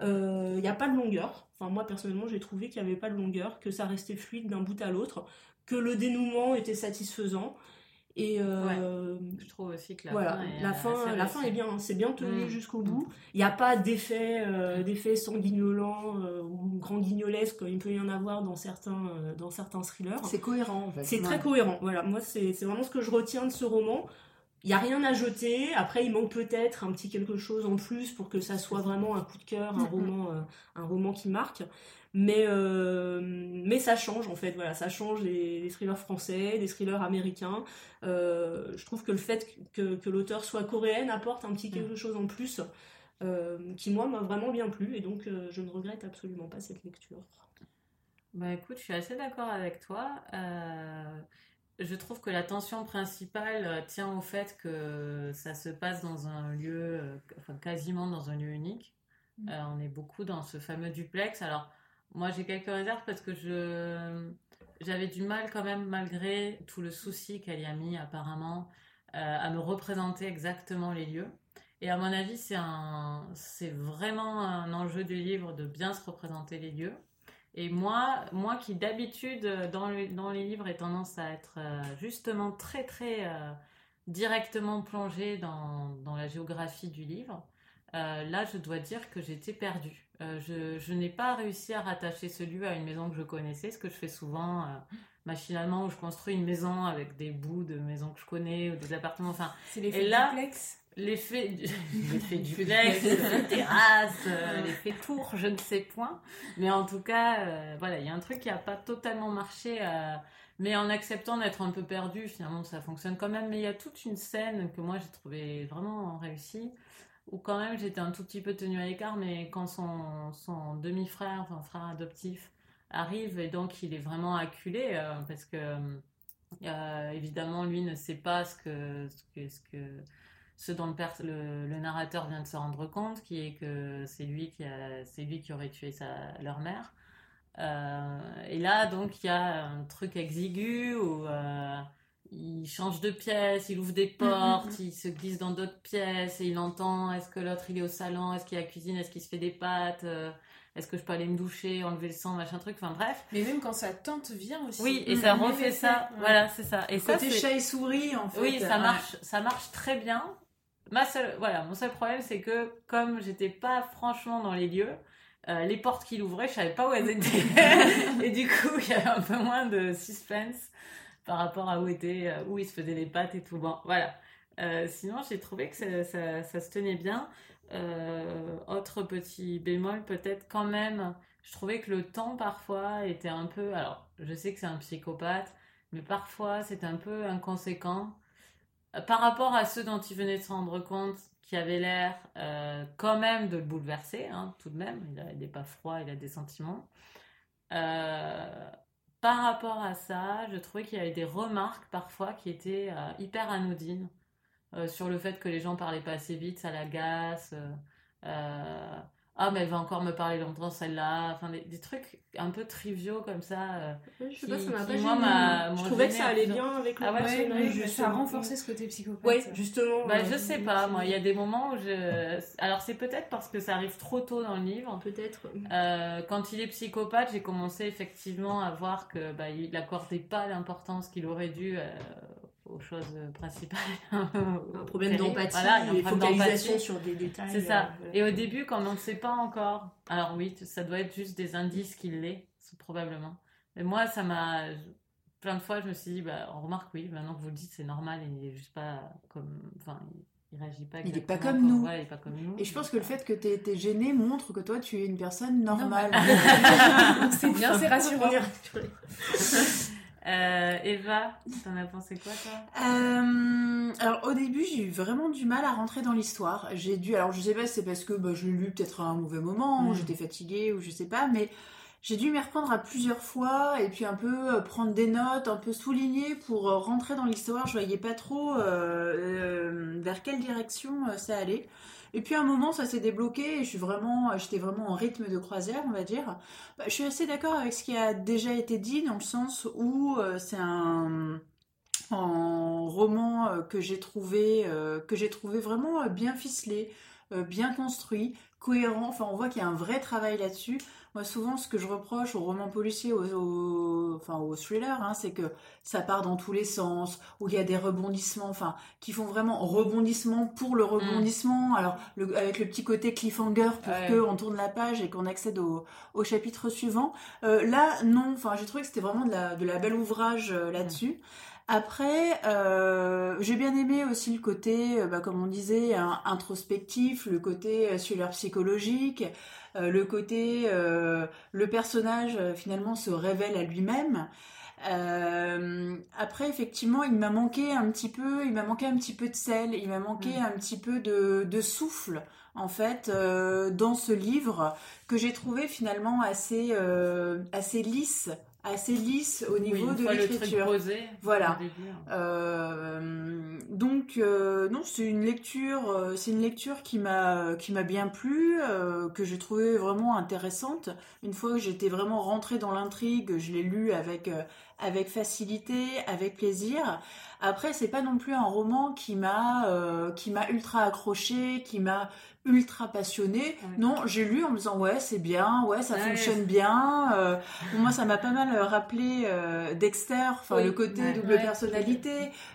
Il euh, n'y a pas de longueur. Enfin, moi personnellement, j'ai trouvé qu'il n'y avait pas de longueur, que ça restait fluide d'un bout à l'autre, que le dénouement était satisfaisant. Et euh, je trouve aussi que la fin est, la fin, la fin est bien, hein. c'est bien tenu mm. jusqu'au bout. Il n'y a pas d'effet, euh, d'effet sanguignolant ou grand guignolesque comme il peut y en avoir dans certains, dans certains thrillers. C'est cohérent. En fait. C'est très cohérent. Voilà, moi c'est vraiment ce que je retiens de ce roman. Il n'y a rien à jeter. Après, il manque peut-être un petit quelque chose en plus pour que ça soit vraiment un coup de cœur, un roman, euh, un roman qui marque. Mais, euh, mais ça change en fait. Voilà, ça change des, thrillers français, des thrillers américains. Euh, je trouve que le fait que, que l'auteur soit coréenne apporte un petit quelque mm. chose en plus qui moi m'a vraiment bien plu et donc je ne regrette absolument pas cette lecture. Bah écoute, je suis assez d'accord avec toi je trouve que la tension principale euh, tient au fait que ça se passe dans un lieu, euh, enfin quasiment dans un lieu unique. Mm. Euh, on est beaucoup dans ce fameux duplex. Alors, moi j'ai quelques réserves parce que je j'avais du mal quand même, malgré tout le souci qu'elle y a mis apparemment, à me représenter exactement les lieux. Et à mon avis, c'est un, c'est vraiment un enjeu du livre de bien se représenter les lieux. Et moi, moi qui d'habitude dans, dans, les livres ai tendance à être euh, justement très très euh, directement plongée dans, dans, la géographie du livre, euh, là je dois dire que j'étais perdue. Je, je n'ai pas réussi à rattacher ce lieu à une maison que je connaissais, ce que je fais souvent machinalement où je construis une maison avec des bouts de maisons que je connais ou des appartements. Enfin, c'est les duplex? l'effet du, l'effet duplex, l'effet terrasse, euh, l'effet tour, je ne sais point. Mais en tout cas, euh, voilà, il y a un truc qui n'a pas totalement marché. Euh, mais en acceptant d'être un peu perdu, finalement, ça fonctionne quand même. Mais il y a toute une scène que moi j'ai trouvé vraiment réussie, où quand même j'étais un tout petit peu tenue à l'écart, mais quand son, son demi-frère, enfin frère adoptif, arrive et donc il est vraiment acculé, parce que évidemment lui ne sait pas ce que, ce que, ce dont le, narrateur vient de se rendre compte, qui est que c'est lui qui a, c'est lui qui aurait tué leur mère. Euh, et là, donc, il y a un truc exigu où il change de pièce, il ouvre des Mm, portes, il se glisse dans d'autres pièces et il entend est-ce que l'autre il est au salon, est-ce qu'il la cuisine, est-ce qu'il se fait des pâtes, euh, est-ce que je peux aller me doucher, enlever le sang, machin truc, enfin bref. Mais même quand sa tante vient aussi. Oui, et Mm, ça mm, refait ouais. ça, voilà, c'est ça. Et ça, Côté c'est- chat et souris, en fait. oui, ça Ouais. marche, ça marche très bien. Ma seule, voilà, mon seul problème, c'est que comme j'étais pas franchement dans les lieux, euh, les portes qu'il ouvrait, je savais pas où elles étaient. et du coup, il y avait un peu moins de suspense par rapport à où était, euh, où il se faisait les pattes et tout. Bon, voilà. Euh, sinon, j'ai trouvé que ça, ça- se tenait bien. Euh, autre petit bémol, peut-être quand même, je trouvais que le temps parfois était un peu. Alors, je sais que c'est un psychopathe, mais parfois c'était un peu inconséquent par rapport à ceux dont il venait de se rendre compte, qui avaient l'air quand même de le bouleverser, hein, tout de même. Il n'est pas froid, il a des sentiments. Euh, par rapport à ça, je trouvais qu'il y avait des remarques parfois qui étaient euh, hyper anodines euh, sur le fait que les gens parlaient pas assez vite, ça l'agace. euh, euh, ah, mais elle va encore me parler longtemps celle-là. Enfin, des, des trucs un peu triviaux comme ça. euh, Je sais pas, Qui- ça m'a pas moi, m'a- Je trouvais que ça allait bien avec le Ah ouais, Ouais, ça renforcé ce côté psychopathe. Ouais, justement. Bah, euh, je sais pas, moi, il y a des moments où je. Alors, c'est peut-être parce que ça arrive trop tôt dans le livre. Peut-être. Euh, quand il est psychopathe, j'ai commencé effectivement à voir que bah, il n'accordait pas l'importance qu'il aurait dû euh, aux choses principales. Un problème d'empathie Voilà, et focalisation d'empathie. sur des détails. C'est ça. euh, voilà. Et au début, quand on ne sait pas encore, alors oui, ça doit être juste des indices qu'il l'est, probablement. Mais moi, ça m'a. Plein de fois, je me suis dit, bah, on remarque, oui, maintenant que vous le dites, c'est normal, il est juste pas comme. Enfin, il, réagit pas Il est exactement pas comme nous. Ouais, il est pas comme nous. Et je pense que le fait que tu aies été gêné montre que toi, tu es une personne normale. C'est bien, c'est rassurant. Euh, Eva, t'en as pensé quoi, toi? Euh, alors au début j'ai eu vraiment du mal à rentrer dans l'histoire. J'ai dû, alors je sais pas si c'est parce que bah, je l'ai lu peut-être à un mauvais moment, ou j'étais fatiguée ou je sais pas, mais j'ai dû m'y reprendre à plusieurs fois et puis un peu euh, prendre des notes, un peu souligner pour euh, rentrer dans l'histoire. Je voyais pas trop euh, vers quelle direction ça allait. Et puis à un moment ça s'est débloqué et je vraiment, j'étais vraiment en rythme de croisière on va dire. Bah, je suis assez d'accord avec ce qui a déjà été dit dans le sens où euh, c'est un roman euh, que j'ai trouvé euh, que j'ai trouvé vraiment bien ficelé, bien construit, cohérent. Enfin, on voit qu'il y a un vrai travail là-dessus. Moi, souvent, ce que je reproche aux romans policiers, aux, aux- enfin aux thrillers, hein, c'est que ça part dans tous les sens, où il y a des rebondissements, enfin, qui font vraiment rebondissement pour le rebondissement. Alors, le- avec le petit côté cliffhanger pour Ouais. que on tourne la page et qu'on accède au, au chapitre suivant. Euh, là, non. Enfin, j'ai trouvé que c'était vraiment de la, de la belle ouvrage euh, là-dessus. Après, euh, j'ai bien aimé aussi le côté, bah, comme on disait, hein, introspectif, le côté thriller psychologique, le côté, euh, le personnage euh, finalement se révèle à lui-même. Euh, après, effectivement, il m'a manqué un petit peu, il m'a manqué un petit peu de sel, il m'a manqué Mm. un petit peu de, de souffle, en fait, euh, dans ce livre que j'ai trouvé finalement assez, euh, assez lisse, assez lisse au niveau Oui, de l'écriture. Voilà. hein. Euh, donc euh, non, c'est une lecture, euh, c'est une lecture qui m'a qui m'a bien plu, que j'ai trouvé vraiment intéressante. Une fois que j'étais vraiment rentrée dans l'intrigue, je l'ai lu avec avec facilité, avec plaisir. Après, c'est pas non plus un roman qui m'a qui m'a ultra accroché, qui m'a ultra passionné. Ouais. Non, j'ai lu en me disant ouais, c'est bien, ouais, ça Ouais. fonctionne bien. Euh, moi, ça m'a pas mal euh, rappelé euh, Dexter, enfin Oui. le côté Ouais. double Ouais. personnalité,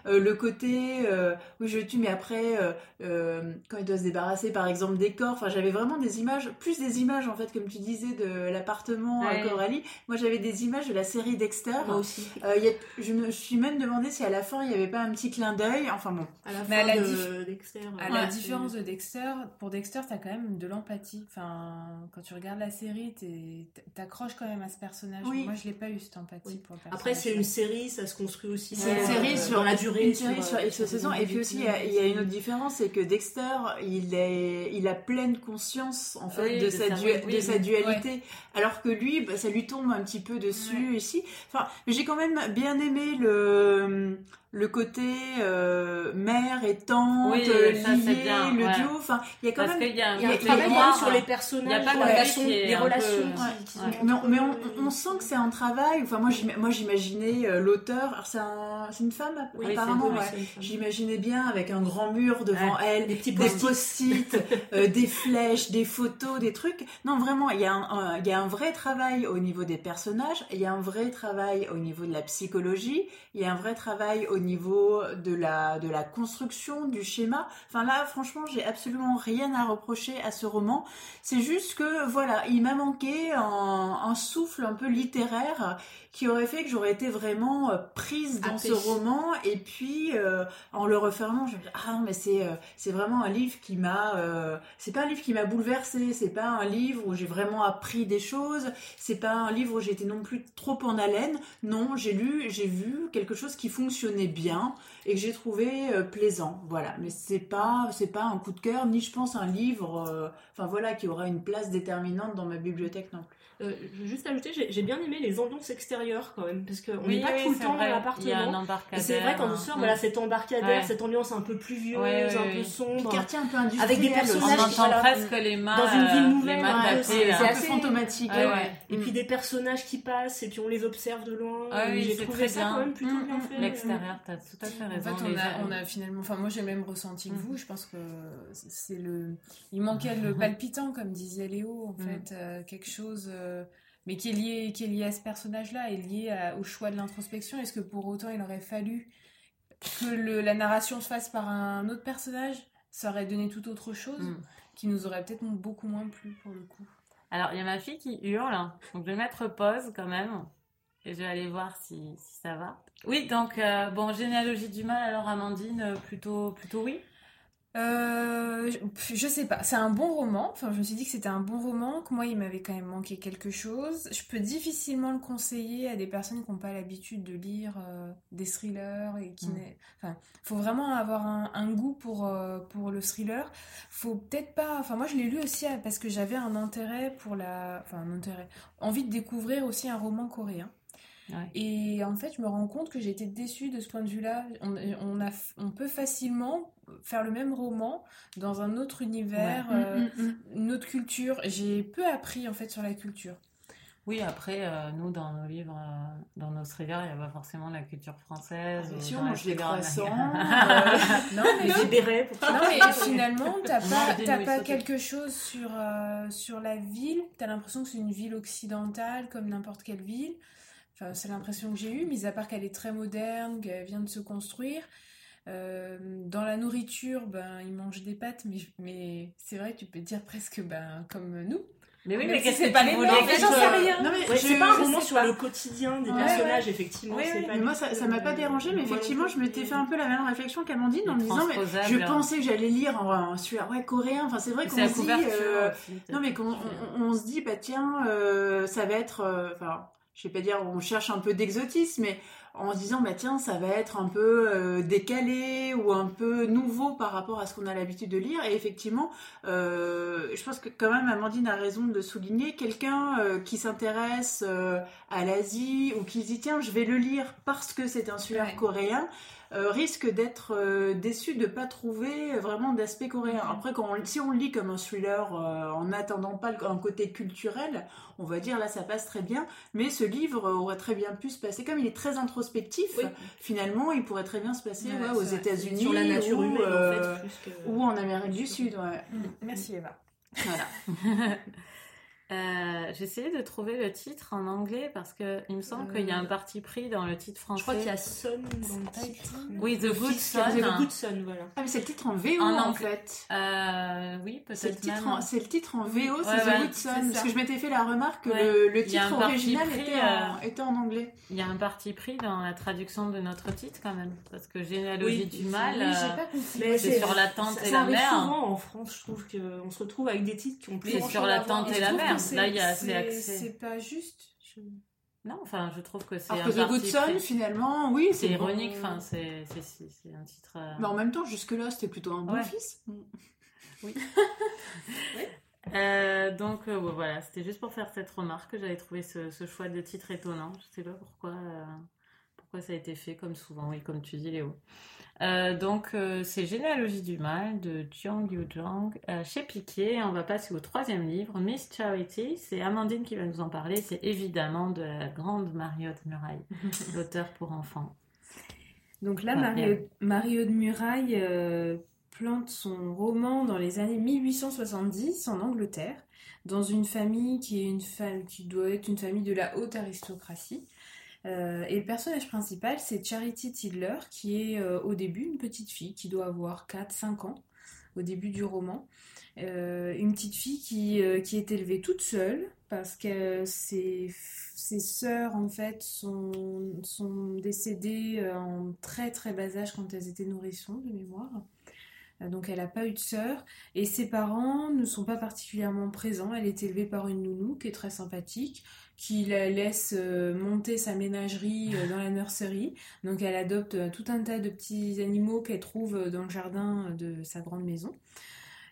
euh, le côté euh, oui je tue, mais après euh, euh, quand il doit se débarrasser par exemple des corps, enfin j'avais vraiment des images, plus des images en fait comme tu disais de l'appartement à. Coralie. Moi j'avais des images de la série Dexter. Moi aussi. Euh, il y a- je me suis même demandé si à la fin il y avait pas un petit clin d'œil. Enfin bon. À la Mais fin à la de Dexter. À la différence de Dexter, pour Dexter, t'as quand même de l'empathie. Enfin, quand tu regardes la série, t'accroches quand même à ce personnage. Oui. Moi, je l'ai pas eu cette empathie Oui. pour le personnage. Après, c'est une série, ça se construit aussi. C'est une euh, série sur dans la durée. une série sur euh, X saisons. Et puis aussi, il y a, il y a une autre différence, c'est que Dexter, il, est, il a pleine conscience en fait Oui, de, de sa, sa- du- oui, de oui. sa dualité, alors que lui, bah, ça lui tombe un petit peu dessus Ouais. ici. Enfin, mais j'ai quand même bien aimé le le côté euh, mère et tante, Oui, euh, ça, c'est lié, bien, le ouais. duo. Enfin, il y a quand Parce même. y a Il y a un travail sur les y a personnages, pas façon, est les relations peu- Ouais. Ouais. Mais, on, mais on, entretenues. on sent que c'est un travail. Enfin, moi, j'ima- moi j'imaginais euh, l'auteur. C'est un, c'est une femme, Oui, apparemment. ouais. J'imaginais bien avec un grand mur devant Ouais. elle, Des petits des post-it. euh, des flèches, des photos, des trucs. Non, vraiment, il y, a un, un- il y a un vrai travail au niveau des personnages, il y a un vrai travail au niveau de la psychologie, il y a un vrai travail au niveau de la, de la construction, du schéma. Enfin là, franchement, j'ai absolument rien à reprocher à ce roman. C'est juste que, voilà, il m'a manqué un, un souffle un peu littéraire qui aurait fait que j'aurais été vraiment euh, prise dans ce roman et puis euh, en le refermant je me dis ah non mais c'est euh, c'est vraiment un livre qui m'a euh, c'est pas un livre qui m'a bouleversé c'est pas un livre où j'ai vraiment appris des choses c'est pas un livre où j'étais non plus trop en haleine non j'ai lu j'ai vu quelque chose qui fonctionnait bien et que j'ai trouvé euh, plaisant. Voilà. Mais c'est pas pas un coup de cœur ni je pense un livre euh, enfin voilà qui aura une place déterminante dans ma bibliothèque non plus Euh, je veux juste ajouter, j'ai bien aimé les ambiances extérieures quand même, parce qu'on Oui, n'est pas oui, tout le temps vrai. dans Il y a un l'appartement. embarcadère. C'est vrai quand on sort, Mm. voilà, cet embarcadère, Ouais. cette ambiance un peu pluvieuse, Ouais, ouais, un peu Puis sombre. quartier un peu industriel Avec des aussi. On personnages entend qui- voilà, presque les mains. dans une ville euh, nouvelle, ouais, tapées, c'est- assez- fantomatique Ouais, ouais. ouais. Et Mm. puis des personnages qui passent, et puis on les observe de loin. Ah oui, j'ai trouvé ça quand même plutôt Mm, bien mm, fait. L'extérieur, t'as tout à fait En raison. fait, on a, finalement, enfin moi j'ai même ressenti que vous. Je pense que c'est le, il manquait le palpitant comme disait Léo en fait, euh, quelque chose, mais qui est lié, qui est lié à ce personnage-là, et lié à- au choix de l'introspection. Est-ce que pour autant il aurait fallu que le- la narration se fasse par un autre personnage? Ça aurait donné tout autre chose, Mm. qui nous aurait peut-être beaucoup moins plu pour le coup. Alors, il y a ma fille qui hurle, donc je vais mettre pause quand même, et je vais aller voir si, si ça va. Oui, donc, euh, bon, généalogie du mal, alors Amandine, euh, plutôt, plutôt oui Euh, je, je sais pas, c'est un bon roman. Enfin, je me suis dit que c'était un bon roman, que moi il m'avait quand même manqué quelque chose. Je peux difficilement le conseiller à des personnes qui n'ont pas l'habitude de lire euh, des thrillers et qui Mm. Enfin, faut vraiment avoir un, un goût pour euh, pour le thriller. Faut peut-être pas. Enfin, moi je l'ai lu aussi euh, parce que j'avais un intérêt pour la. Enfin, un intérêt. Envie de découvrir aussi un roman coréen. Ouais. Et en fait, je me rends compte que j'ai été déçue de ce point de vue-là. On, on, a, on peut facilement faire le même roman dans un autre univers, Mm, euh, mm, mm. une autre culture. J'ai peu appris en fait sur la culture. Oui, après, euh, nous, dans nos livres, euh, dans nos thrillers, il n'y a pas forcément la culture française. Ah, si on les mange des croissants, américains. Non, mais, pour non, mais finalement, t'as On pas, quelque chose sur, euh, sur la ville. T'as l'impression que c'est une ville occidentale comme n'importe quelle ville. Enfin, c'est l'impression que j'ai eue, mis à part qu'elle est très moderne, qu'elle vient de se construire. Euh, dans la nourriture, ben, ils mangent des pâtes, mais, mais c'est vrai, tu peux dire presque ben, comme nous. Mais oui, Même mais si qu'est-ce c'est que pas les que j'en je- sais rien. Non, mais Ouais, je- c'est pas un roman sur pas. le quotidien des Ouais, personnages, effectivement. Oui, c'est pas Mais moi, ça, ça m'a pas euh, dérangé, mais effectivement, je m'étais fait un peu la même réflexion qu'Amandine en me disant, mais je transposables. pensais que j'allais lire en, en celui-là, ouais, coréen. Enfin, c'est vrai qu'on se dit, euh, peut-être. non, mais qu'on on, on se dit, bah tiens, euh, ça va être, euh, enfin, je vais pas dire, on cherche un peu d'exotisme, mais en se disant, bah tiens, ça va être un peu euh, décalé ou un peu nouveau par rapport à ce qu'on a l'habitude de lire. Et effectivement, euh, je pense que quand même Amandine a raison de souligner quelqu'un euh, qui s'intéresse à l'Asie ou qui se dit, tiens, je vais le lire parce que c'est un Ouais. coréen. Euh, risque d'être euh, déçu de pas trouver vraiment d'aspect coréen. Après, quand on- si on le lit comme un thriller euh, en n'attendant pas le- un côté culturel, on va dire là ça passe très bien. Mais ce livre aurait très bien pu se passer, comme il est très introspectif, Oui. finalement il pourrait très bien se passer Ouais, ouais, c'est aux. États-Unis Sur la nature ou, en fait. que- ou en Amérique du Sud. Ouais. Merci Eva. Voilà. Euh, J'ai essayé de trouver le titre en anglais parce que il me semble qu'il y a un parti pris dans le titre français. Je crois qu'il y a Sun dans le titre. Oui, The Good C'est Son. The Good Son, voilà. Ah mais c'est le titre en VO En fait. Euh, oui, C'est le, peut-être c'est le titre en VO, c'est Ouais, The ouais, Good Son. Parce que je m'étais fait la remarque que Ouais. le, titre original pris, était, en, euh, était en anglais. Il y a un parti pris dans la traduction de notre titre quand même. Parce que généalogie Oui, du mal, Oui, euh, c'est sur la tante ça, et ça la arrive mère. souvent en France, je trouve qu'on se retrouve avec des titres qui ont plus C'est sur la tante Et la mère. C'est- Là, il y a- c'est c'est- accès. C'est pas juste. Je- Non, enfin, je trouve que c'est Alors que The Good Son, finalement, oui, C'est bon. ironique, enfin, c'est un titre. euh, Mais en même temps, jusque-là, c'était plutôt un bon Ouais. fils. Euh, donc euh, voilà, c'était juste pour faire cette remarque que j'avais trouvé ce, ce choix de titre étonnant. Je sais pas pourquoi, pourquoi ça a été fait, comme souvent, oui, comme tu dis, Léo. Euh, donc, euh, c'est Généalogie du mal de Jiang Yu-Zhang chez Piquet. On va passer au troisième livre, Miss Charity. C'est Amandine qui va nous en parler. C'est évidemment de la grande Mariotte Muraille, l'auteur pour enfants. Donc là, Mario, de Muraille euh, plante son roman dans les années 1870 en Angleterre, dans une famille qui, est une qui doit être une famille de la haute aristocratie. Euh, et le personnage principal, c'est Charity Tidler, qui est euh, au début une petite fille qui doit avoir 4-5 ans au début du roman. une petite fille qui, qui est élevée toute seule parce que ses ses sœurs en fait sont, sont décédées euh, en très très bas âge quand elles étaient nourrissons de mémoire. Euh, donc elle n'a pas eu de sœur et ses parents ne sont pas particulièrement présents. Elle est élevée par une nounou qui est très sympathique, qui la laisse euh, monter sa ménagerie dans la nurserie. Donc elle adopte tout un tas de petits animaux qu'elle trouve dans le jardin de sa grande maison.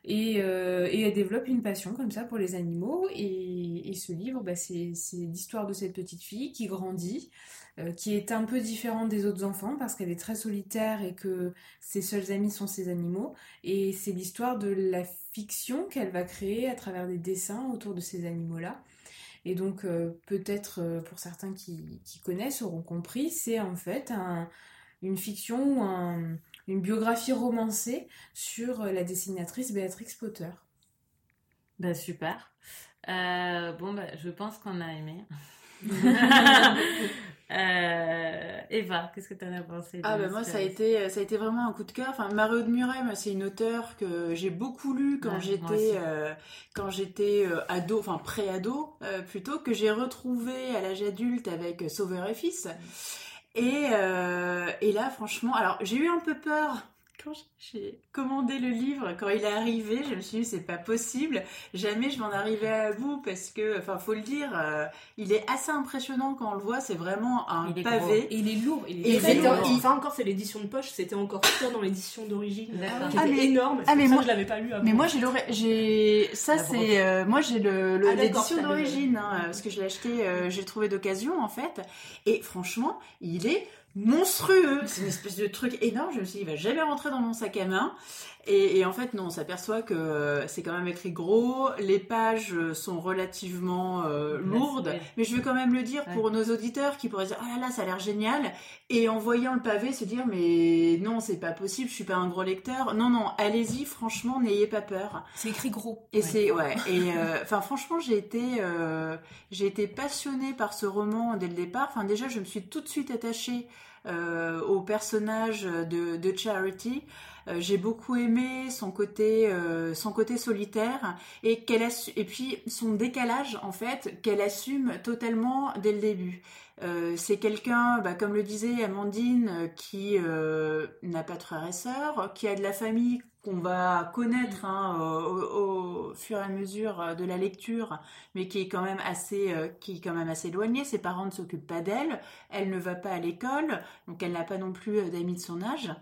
Euh, et, elle développe une passion comme ça pour les animaux. Et, ce livre, bah, c'est l'histoire de cette petite fille qui grandit, euh, qui est un peu différente des autres enfants parce qu'elle est très solitaire et que ses seuls amis sont ses animaux. Et c'est l'histoire de la fiction qu'elle va créer à travers des dessins autour de ces animaux-là. Et donc, euh, peut-être pour certains qui, connaissent auront compris, c'est en fait une fiction ou un, une biographie romancée sur euh, la dessinatrice Béatrix Potter. Bah super. Euh, bon, bah, je pense qu'on a aimé. euh, Eva, qu'est-ce que tu en as pensé Ah bah moi ça a été ça a été vraiment un coup de cœur. Enfin Marie de Muret, c'est une auteure que j'ai beaucoup lu quand j'étais euh, quand j'étais ado, enfin pré-ado plutôt que j'ai retrouvé à l'âge adulte avec Sauveur et Fils. Et, euh, et là, franchement, alors j'ai eu un peu peur quand j'ai commandé le livre, quand il est arrivé, je me suis dit c'est pas possible, jamais je m'en arrivais à bout parce que, enfin faut le dire, euh, il est assez impressionnant quand on le voit, c'est vraiment un pavé. il est lourd, il est, et lourd. Enfin encore c'est l'édition de poche, c'était encore pire dans l'édition d'origine, ah, était énorme. Ah mais moi je l'avais pas lu. Avant. Mais moi j'ai j'ai ça c'est euh, moi j'ai le ah, l'édition d'origine hein, parce que je l'ai acheté, euh, j'ai trouvé d'occasion en fait, et franchement il est monstrueux. C'est une espèce de truc énorme. Je me suis dit, il va jamais rentrer dans mon sac à main. Et, en fait, non, on s'aperçoit que c'est quand même écrit gros. Les pages sont relativement euh, lourdes. Mais je veux quand même le dire pour nos auditeurs qui pourraient dire, oh là là, ça a l'air génial. Et en voyant le pavé, se dire, mais non, c'est pas possible, je suis pas un gros lecteur. Non, non, allez-y, franchement, n'ayez pas peur. C'est écrit gros. Et c'est, ouais. Et euh, enfin, franchement, j'ai été, euh, j'ai été passionnée par ce roman dès le départ. Enfin, déjà, je me suis tout de suite attachée euh, au personnage de, Charity. Euh, j'ai beaucoup aimé son côté, euh, son côté solitaire et et puis son décalage en fait qu'elle assume totalement dès le début. c'est quelqu'un, bah, comme le disait Amandine, qui n'a pas de frères et sœurs, qui a de la famille qu'on va connaître hein, au, fur et à mesure de la lecture, mais qui est quand même assez, euh, qui est quand même assez éloignée. Ses parents ne s'occupent pas d'elle. Elle ne va pas à l'école, donc elle n'a pas non plus euh, d'amis de son âge.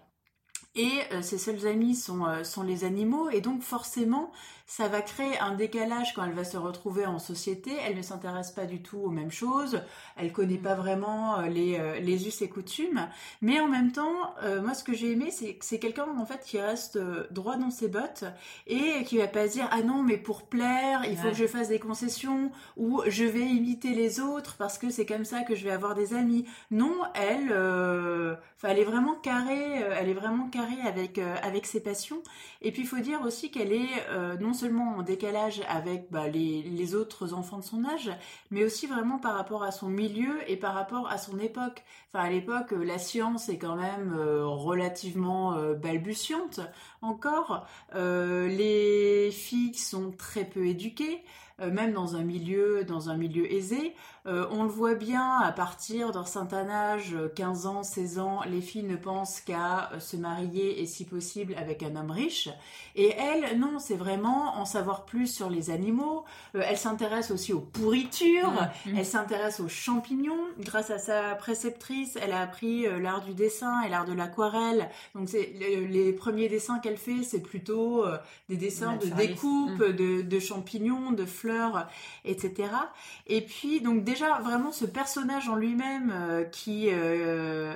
Et euh, ses seuls amis sont, sont les animaux, et donc forcément, ça va créer un décalage quand elle va se retrouver en société. Elle ne s'intéresse pas du tout aux mêmes choses. Elle connaît pas vraiment euh, les, euh, les us et coutumes. Mais en même temps, euh, moi, ce que j'ai aimé, c'est que c'est quelqu'un, en fait, qui reste droit dans ses bottes et qui va pas se dire, ah non, mais pour plaire, il faut que je fasse des concessions ou je vais imiter les autres parce que c'est comme ça que je vais avoir des amis. Non, elle, enfin, elle est vraiment carrée, elle est vraiment carrée avec, avec ses passions. Et puis, il faut dire aussi qu'elle est non seulement en décalage avec bah, les, autres enfants de son âge, mais aussi vraiment par rapport à son milieu et par rapport à son époque. Enfin, à l'époque, euh, la science est quand même euh, relativement euh, balbutiante encore. les filles sont très peu éduquées. Même dans un milieu, dans un milieu aisé. Euh, on le voit bien à partir d'un certain âge, 15 ans, 16 ans, les filles ne pensent qu'à euh, se marier et si possible avec un homme riche. Et elle, non, c'est vraiment en savoir plus sur les animaux. elle s'intéresse aussi aux pourritures, mmh. elle s'intéresse aux champignons. Grâce à sa préceptrice, elle a appris l'art du dessin et l'art de l'aquarelle. Donc c'est les, premiers dessins qu'elle fait, c'est plutôt des dessins de découpe, mmh. de, de champignons, de fleurs etc. Et puis, donc, dès déjà vraiment ce personnage en lui-même qui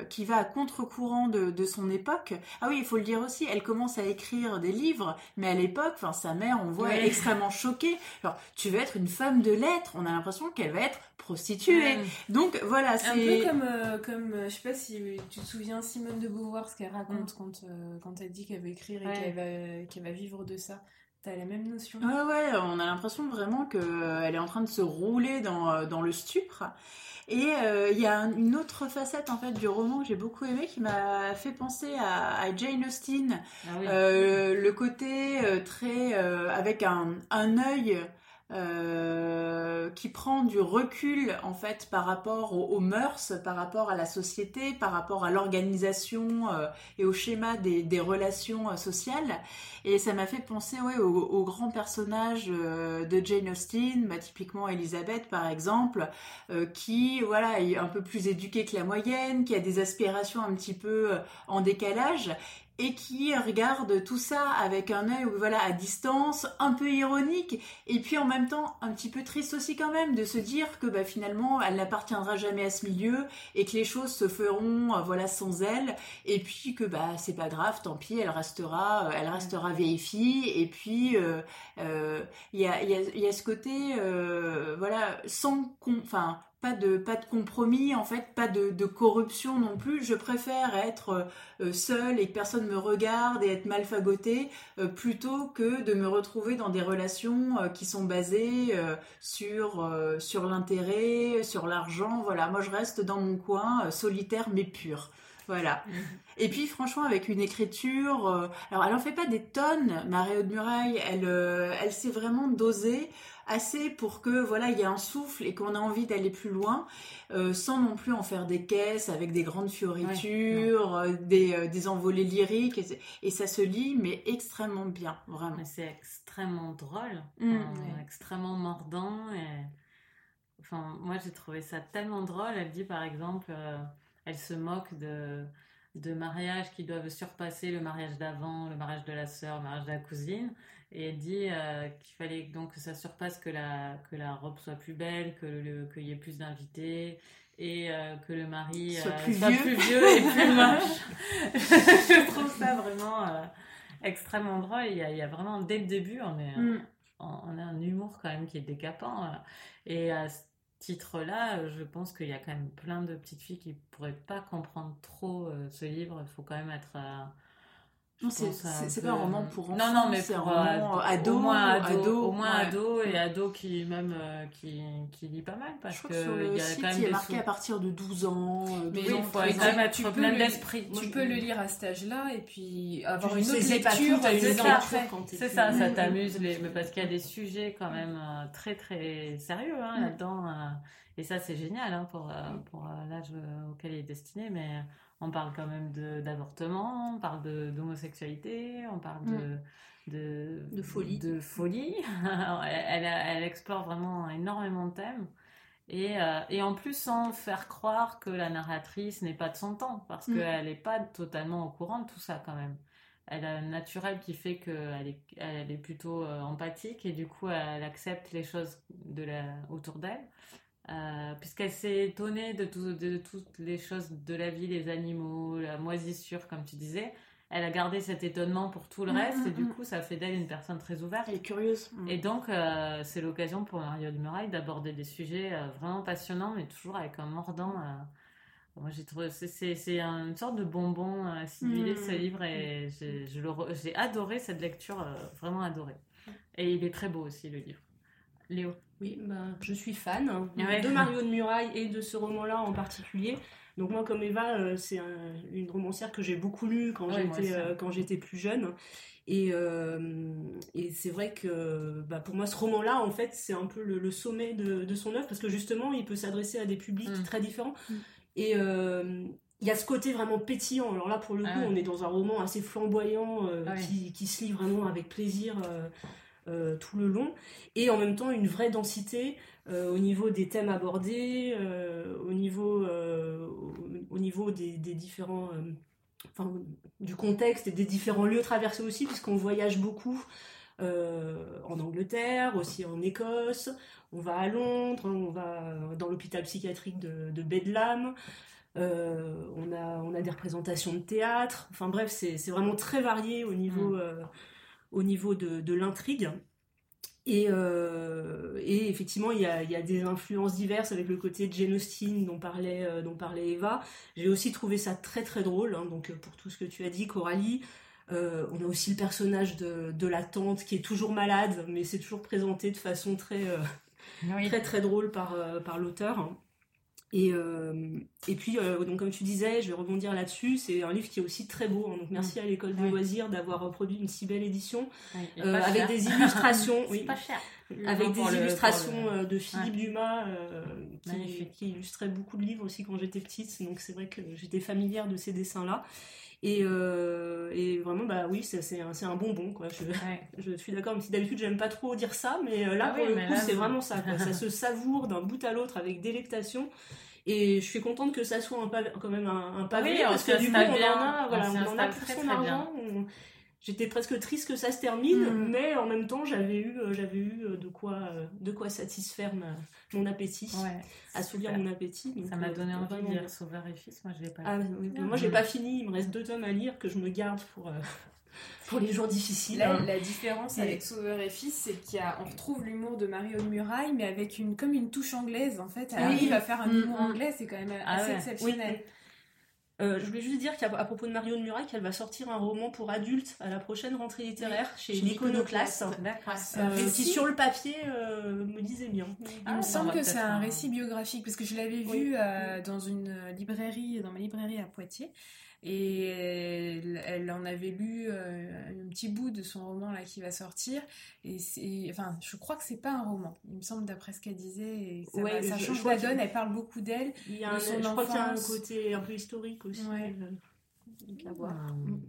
qui va à contre-courant de, de, son époque. Ah oui, il faut le dire aussi, elle commence à écrire des livres, mais à l'époque, enfin sa mère, on voit, extrêmement choquée. Alors, tu veux être une femme de lettres, on a l'impression qu'elle va être prostituée. Donc voilà, c'est un peu comme comme je sais pas si tu te souviens Simone de Beauvoir ce qu'elle raconte mm. quand quand elle dit qu'elle veut écrire et qu'elle va qu'elle va vivre de ça. T'as la même notion. Ouais, ouais, on a l'impression vraiment qu'elle euh, est en train de se rouler dans, euh, dans le stupre. Et euh, il y a une autre facette en fait du roman que j'ai beaucoup aimé qui m'a fait penser à, Jane Austen. Ah le côté très avec un, un œil euh, qui prend du recul en fait par rapport aux, mœurs, par rapport à la société, par rapport à l'organisation euh, et au schéma des, relations euh, sociales. Et ça m'a fait penser ouais, aux, aux grands personnages de Jane Austen, bah, typiquement Elisabeth par exemple, qui voilà est un peu plus éduquée que la moyenne, qui a des aspirations un petit peu en décalage et qui regarde tout ça avec un œil voilà à distance, un peu ironique et puis en même temps un petit peu triste aussi quand même de se dire que bah, finalement elle n'appartiendra jamais à ce milieu et que les choses se feront euh, voilà sans elle et puis que bah c'est pas grave, tant pis, elle restera euh, elle restera vieille fille et puis euh, il y, a, y, a, y, a, ce côté voilà sans enfin pas de pas de compromis en fait pas de, de corruption non plus. Je préfère être euh, seule et que personne me regarde et être mal fagotée euh, plutôt que de me retrouver dans des relations euh, qui sont basées sur sur l'intérêt sur l'argent. Voilà. Moi je reste dans mon coin solitaire mais pur. Voilà. Et puis franchement avec une écriture, alors elle en fait pas des tonnes, Marie de Muraille, elle, elle sait vraiment doser assez pour que voilà il y ait un souffle et qu'on a envie d'aller plus loin euh, sans non plus en faire des caisses avec des grandes fioritures euh, des, euh, des, envolées lyriques et, ça se lit mais extrêmement bien vraiment. C'est extrêmement drôle mmh, extrêmement mordant et enfin moi j'ai trouvé ça tellement drôle. Elle dit par exemple elle se moque de de mariages qui doivent surpasser le mariage d'avant, le mariage de la sœur, le mariage de la cousine et elle dit euh, qu'il fallait donc que ça surpasse que la que la robe soit plus belle, que le qu'il y ait plus d'invités et euh, que le mari soit, euh, plus, vieux. et plus moche. je trouve ça vraiment extrêmement drôle. Il y, a, il y a vraiment dès le début on est mm. on, a un humour quand même qui est décapant et à ce titre-là, je pense qu'il y a quand même plein de petites filles qui pourraient pas comprendre trop ce livre. Il faut quand même être non, c'est pas un roman pour enfants. Non, non, mais c'est un roman ado, au moins ado, au moins ado et ado qui même euh, qui, qui lit pas mal parce Je crois que, sur le y a site, quand même il est marqué à partir de 12 ans. Euh, mais il faut quand même être plein d'esprit. Tu peux le lire à cet âge-là et puis avoir une autre lecture c'est ça, c'est ça, ça t'amuse mais parce qu'il y a des sujets quand même euh, très très sérieux hein, mm. là-dedans et ça c'est génial hein, pour pour l'âge auquel il est destiné mais on parle quand même d'avortement, on parle d'homosexualité, on parle de, mm. de, de, folie. De folie. elle, elle, explore vraiment énormément de thèmes. Et, euh, et, en plus sans faire croire que la narratrice n'est pas de son temps, parce mm. qu'elle n'est pas totalement au courant de tout ça quand même. Elle a un naturel qui fait qu'elle est, elle est plutôt euh, empathique et du coup elle accepte les choses de la, autour d'elle. Euh, puisqu'elle s'est étonnée de, de, toutes les choses de la vie, les animaux, la moisissure, comme tu disais. Elle a gardé cet étonnement pour tout le mm, reste, et mm, du mm. coup, ça fait d'elle une personne très ouverte. et curieuse. Et donc, euh, c'est l'occasion pour Mario Dumurail d'aborder des sujets euh, vraiment passionnants, mais toujours avec un mordant. Moi, j'ai trouvé, c'est une sorte de bonbon acidulé ce livre, et j'ai adoré cette lecture, vraiment adoré. Et il est très beau aussi, le livre. Léo oui, bah, je suis fan de Mario de Muraille et de ce roman-là en particulier. Donc moi, comme Eva, euh, c'est une romancière que j'ai beaucoup lue quand j'étais euh, quand j'étais plus jeune. Et, euh, et c'est vrai que bah, pour moi, ce roman-là, en fait, c'est un peu le, sommet de, de, son œuvre parce que justement, il peut s'adresser à des publics mm. très différents. Mm. Et il y a ce côté vraiment pétillant. Alors là, pour le coup, ah on est dans un roman assez flamboyant ah qui, qui, se lit vraiment avec plaisir euh, tout le long, et en même temps une vraie densité euh, au niveau des thèmes abordés, euh, au niveau, au, niveau des, différents... Enfin, du contexte et des différents lieux traversés aussi, puisqu'on voyage beaucoup en Angleterre, aussi en Écosse. On va à Londres, on va dans l'hôpital psychiatrique de, de Bedlam. on, a, on a des représentations de théâtre. Enfin bref, c'est vraiment très varié au niveau, mm. Au niveau de, de l'intrigue. Euh, et, effectivement, il y, a, des influences diverses avec le côté Jane Austen dont parlait, euh, dont parlait Eva. J'ai aussi trouvé ça très très drôle, hein, donc euh, pour tout ce que tu as dit, Coralie. on a aussi le personnage de, la tante qui est toujours malade, mais c'est toujours présenté de façon très, très très drôle par, par l'auteur. Et, et puis, donc comme tu disais, je vais rebondir là-dessus, c'est un livre qui est aussi très beau. Hein. donc merci mm. à l'école de loisirs d'avoir produit une si belle édition avec des illustrations. oui, pas cher. Avec des illustrations de Philippe Dumas qui, qui, illustrait beaucoup de livres aussi quand j'étais petite. Donc c'est vrai que j'étais familière de ces dessins-là. Et, et, vraiment, bah oui, c'est un, un, bonbon, quoi. Je, je suis d'accord, même si d'habitude j'aime pas trop dire ça, mais là, ah pour le coup, c'est vraiment ça, ça se savoure d'un bout à l'autre avec délectation. Et je suis contente que ça soit un quand même un, un pavé, oui, parce que du coup, on en a, voilà, on, en a pour son argent. J'étais presque triste que ça se termine, mm. mais en même temps, j'avais eu, euh, j'avais eu euh, de quoi, euh, de quoi satisfaire mon appétit, ouais, assouvir mon appétit. ça m'a donné envie de lire Sauveur et Fils. Moi, je l'ai pas. Ah, oui, moi, j'ai pas fini. Il me reste deux tomes à lire que je me garde pour pour les jours difficiles. La, différence avec Sauveur et Fils, c'est qu'on retrouve l'humour de Marion Muraille, mais avec une, comme une touche anglaise, en fait. Elle arrive à faire un mm, humour mm. anglais, c'est quand même ah assez exceptionnel. Euh, je voulais juste dire qu'à propos de Marion Muraille, qu'elle va sortir un roman pour adultes à la prochaine rentrée littéraire chez, chez l'Iconoclaste, euh, qui sur le papier euh, me disait bien. Il me semble que c'est un récit biographique parce que je l'avais vu dans une librairie, dans ma librairie à Poitiers. Et elle, en avait lu euh, un petit bout de son roman là qui va sortir. Et c'est, enfin, je crois que c'est pas un roman. Il me semble d'après ce qu'elle disait. ça, ouais, ça change la donne. Elle parle beaucoup d'elle. Il y a un, je crois qu'il y a un côté un peu historique aussi. Ouais. Euh, hmm.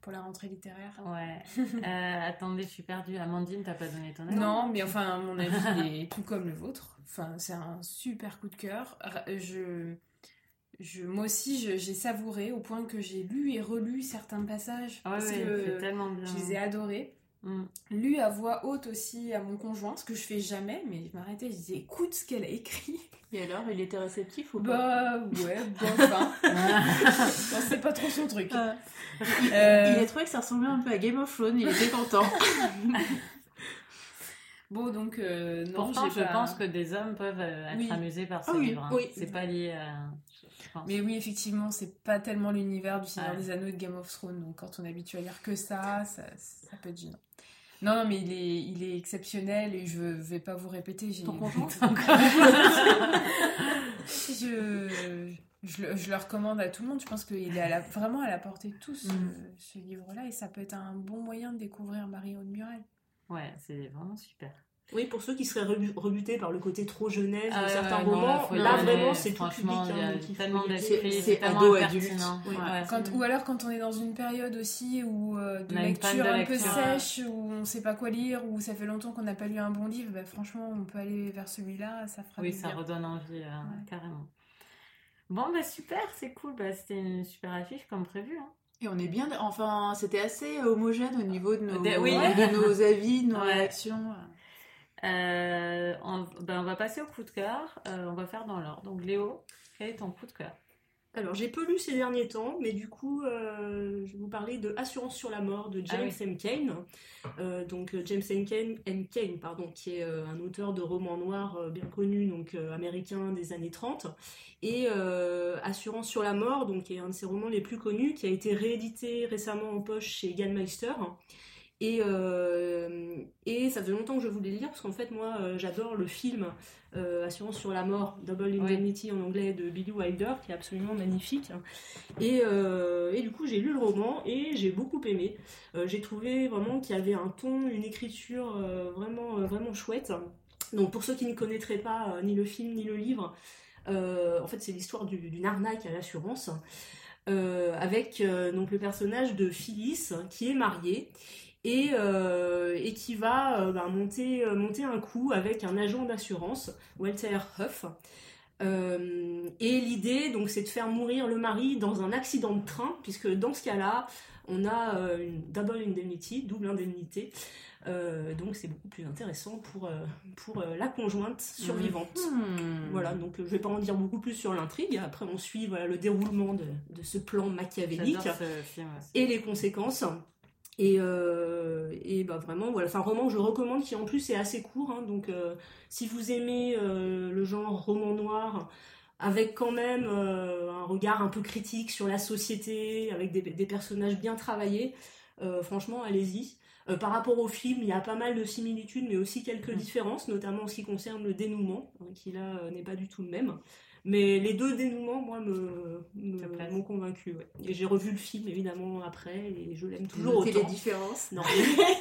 Pour la rentrée littéraire. Ouais. euh, attendez, je suis perdue. Amandine, t'as pas donné ton avis? Non, mais enfin, mon avis est tout comme le vôtre. Enfin, c'est un super coup de cœur. Je je, moi aussi, j'ai savouré au point que j'ai lu et relu certains passages. Ah parce que tellement bien. Je les ai adorés. Mm. Lu à voix haute aussi à mon conjoint, ce que je fais jamais, mais je m'arrêtais, je disais écoute ce qu'elle a écrit. Et alors, il était réceptif ou pas? Bah ouais, bon, enfin. c'est pas trop son truc. Euh, il a trouvé que ça ressemblait un peu à Game of Thrones, il était content. Bon, donc, euh, non, Pourtant, je pense que des hommes peuvent euh, être amusés par ce ah livre. Hein. Oui. C'est pas lié à. Mais oui, effectivement, c'est pas tellement l'univers du Seigneur des Anneaux et de Game of Thrones. Donc, quand on est habitué à lire que ça, ça, ça peut être gênant. Non, non, mais il est, il est exceptionnel et je vais pas vous répéter. J'ai... Ton je, je, le, je, le, recommande à tout le monde. Je pense qu'il est à la, vraiment à la portée de tous, mm. ce, livre-là. Et ça peut être un bon moyen de découvrir Marie-Aude Murel. Ouais, c'est vraiment super. Oui, pour ceux qui seraient rebutés par le côté trop jeunesse de ah certains romans, là vraiment c'est tout public. Hein, tellement c'est ado adulte. ou alors quand on est dans une période aussi où euh, de lecture un peu sèche, où on sait pas quoi lire, où ça fait longtemps qu'on n'a pas lu un bon livre, bah, franchement on peut aller vers celui-là, ça fera Oui, ça redonne envie, euh, carrément. Bon, bah super, c'est cool, bah, c'était une super affiche comme prévu. Hein. Et on est bien, enfin, c'était assez homogène au niveau de nos, de nos avis, de nos réactions. Euh, on, ben on, va passer au coup de cœur. Euh, on va faire dans l'ordre. Donc, Léo, quel est ton coup de cœur? Alors, j'ai peu lu ces derniers temps, mais du coup, euh, je vais vous parler de Assurance sur la mort de James ah M. Kane. donc, James M. Kane, M. Kane pardon, qui est un auteur de romans noirs bien connu, donc américain des années 30. Et Assurance sur la mort, donc, qui est un de ses romans les plus connus, qui a été réédité récemment en poche chez Meister. Et, euh, et ça faisait longtemps que je voulais le lire parce qu'en fait, moi, euh, j'adore le film euh, Assurance sur la mort, Double Indemnity en anglais de Billy Wilder, qui est absolument magnifique. Et, et du coup, j'ai lu le roman et j'ai beaucoup aimé. j'ai trouvé vraiment qu'il y avait un ton, une écriture vraiment, vraiment chouette. Donc, pour ceux qui ne connaîtraient pas ni le film ni le livre, en fait, c'est l'histoire d'une arnaque à l'assurance. avec donc le personnage de Phyllis qui est mariée et, euh, et qui va euh, bah, monter, euh, monter un coup avec un agent d'assurance, Walter Huff. et l'idée, donc, c'est de faire mourir le mari dans un accident de train, puisque dans ce cas-là, on a une double indemnity, double indemnité. Euh, donc c'est beaucoup plus intéressant pour, euh, pour la conjointe survivante. Hmm. Voilà, donc je vais pas en dire beaucoup plus sur l'intrigue. Après, on suit voilà, le déroulement de, de ce plan machiavélique ce film et les conséquences. Et, et bah vraiment, voilà, enfin, roman que je recommande qui en plus est assez court. hein. donc, si vous aimez le genre roman noir, avec quand même euh, un regard un peu critique sur la société, avec des, des personnages bien travaillés. Euh, franchement, allez-y. Euh, par rapport au film, il y a pas mal de similitudes, mais aussi quelques Mm. différences, notamment en ce qui concerne le dénouement, hein, qui là euh, n'est pas du tout le même. Mais les deux dénouements, moi, me, me- m'ont convaincu. ouais. Et j'ai revu le film, évidemment, après, et je l'aime toujours Notez les autant. différences. Non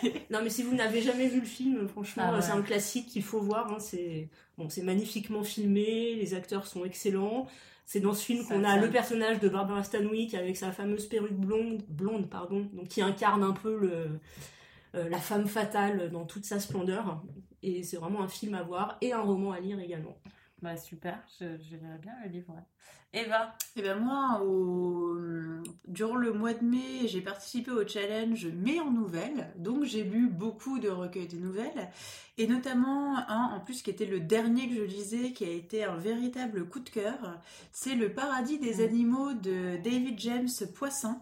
mais, non, mais si vous n'avez jamais vu le film, franchement, Ah ouais. c'est un classique qu'il faut voir. hein. C'est bon, c'est magnifiquement filmé, les acteurs sont excellents. C'est dans ce film qu'on a le personnage de Barbara Stanwyck avec sa fameuse perruque blonde, blonde pardon, donc qui incarne un peu le, euh, la femme fatale dans toute sa splendeur. Et c'est vraiment un film à voir et un roman à lire également. Bah super, je, je lirai bien le livre. ouais. Eva, Et ben moi, au... durant le mois de mai, j'ai participé au challenge Mai en nouvelles. Donc j'ai lu beaucoup de recueils de nouvelles. Et notamment un, en plus, qui était le dernier que je lisais, qui a été un véritable coup de cœur. C'est Le paradis des Mm. animaux de David James Poisson.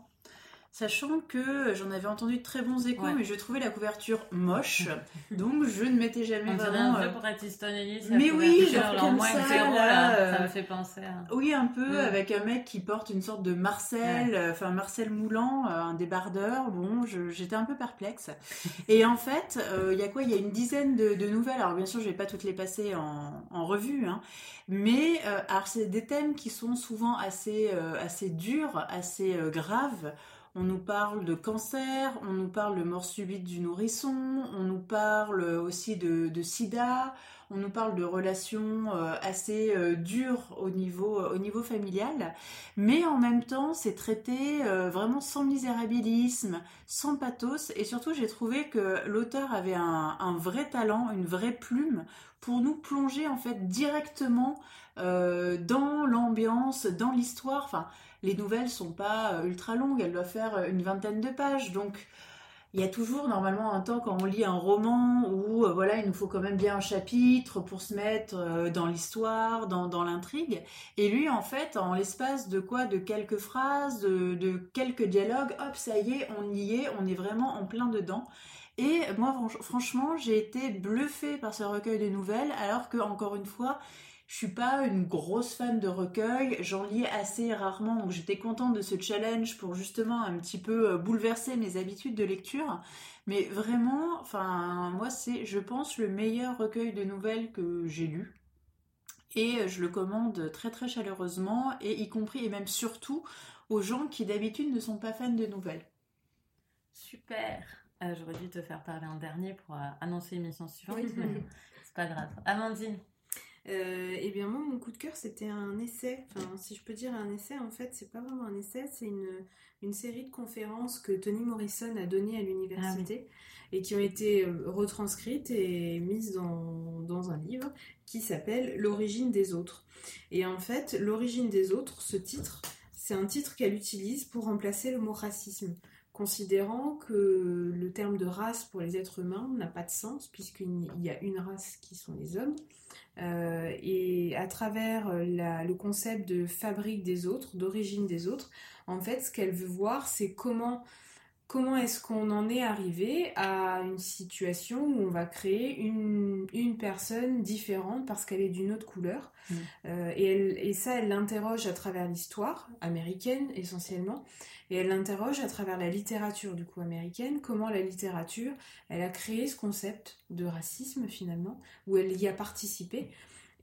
Sachant que j'en avais entendu de très bons échos, Ouais. mais je trouvais la couverture moche. donc je ne m'étais jamais on dirait vraiment... un euh, peu Bret Easton Ellis. Mais oui, genre en comme moins ça, que zéro, là, là, euh, ça me fait penser à... Oui, un peu, avec un mec qui porte une sorte de Marcel, euh, enfin Marcel Moulant, euh, un débardeur. Bon, j'étais un peu perplexe. Et en fait, euh, il y a quoi? Il y a une dizaine de, de nouvelles. Alors bien sûr, je vais pas toutes les passer en, en revue, hein. mais euh, alors c'est des thèmes qui sont souvent assez, euh, assez durs, assez euh, graves. On nous parle de cancer, on nous parle de mort subite du nourrisson, on nous parle aussi de, sida, on nous parle de relations euh, assez euh, dures au niveau, au niveau familial, mais en même temps c'est traité euh, vraiment sans misérabilisme, sans pathos, et surtout j'ai trouvé que l'auteur avait un, vrai talent, une vraie plume pour nous plonger en fait directement euh, dans l'ambiance, dans l'histoire. Les nouvelles sont pas euh, ultra longues, elles doivent faire euh, une vingtaine de pages, donc il y a toujours normalement un temps quand on lit un roman où euh, voilà il nous faut quand même bien un chapitre pour se mettre dans l'histoire, dans, l'intrigue. Et lui en fait en l'espace de quoi? De quelques phrases, de, quelques dialogues, hop ça y est on y est, on est vraiment en plein dedans. Et moi franch- franchement j'ai été bluffée par ce recueil de nouvelles alors que encore une fois je suis pas une grosse fan de recueils, j'en lis assez rarement, donc j'étais contente de ce challenge pour justement un petit peu euh, bouleverser mes habitudes de lecture. Mais vraiment, enfin, moi c'est, je pense, le meilleur recueil de nouvelles que j'ai lu. Et euh, je le commande très très chaleureusement, et y compris et même surtout aux gens qui d'habitude ne sont pas fans de nouvelles. Super. Euh, J'aurais dû te faire parler en dernier pour euh, annoncer l'émission suivante, Oui. mais c'est pas grave. Amandine, Euh, eh bien moi mon coup de cœur c'était un essai, enfin si je peux dire un essai en fait c'est pas vraiment un essai, c'est une, une série de conférences que Toni Morrison a données à l'université et qui ont été euh, retranscrites et mises dans, dans un livre qui s'appelle L'origine des autres. Et en fait l'origine des autres, ce titre, c'est un titre qu'elle utilise pour remplacer le mot racisme considérant que le terme de race pour les êtres humains n'a pas de sens puisqu'il y a une race qui sont les hommes. Euh, et à travers euh, le concept de fabrique des autres, d'origine des autres, en fait, ce qu'elle veut voir, c'est comment, comment est-ce qu'on en est arrivé à une situation où on va créer une, une personne différente parce qu'elle est d'une autre couleur. Mm. Euh, et, elle- et ça, elle l'interroge à travers l'histoire américaine essentiellement, et elle l'interroge à travers la littérature du coup américaine, comment la littérature, elle a créé ce concept de racisme finalement où elle y a participé.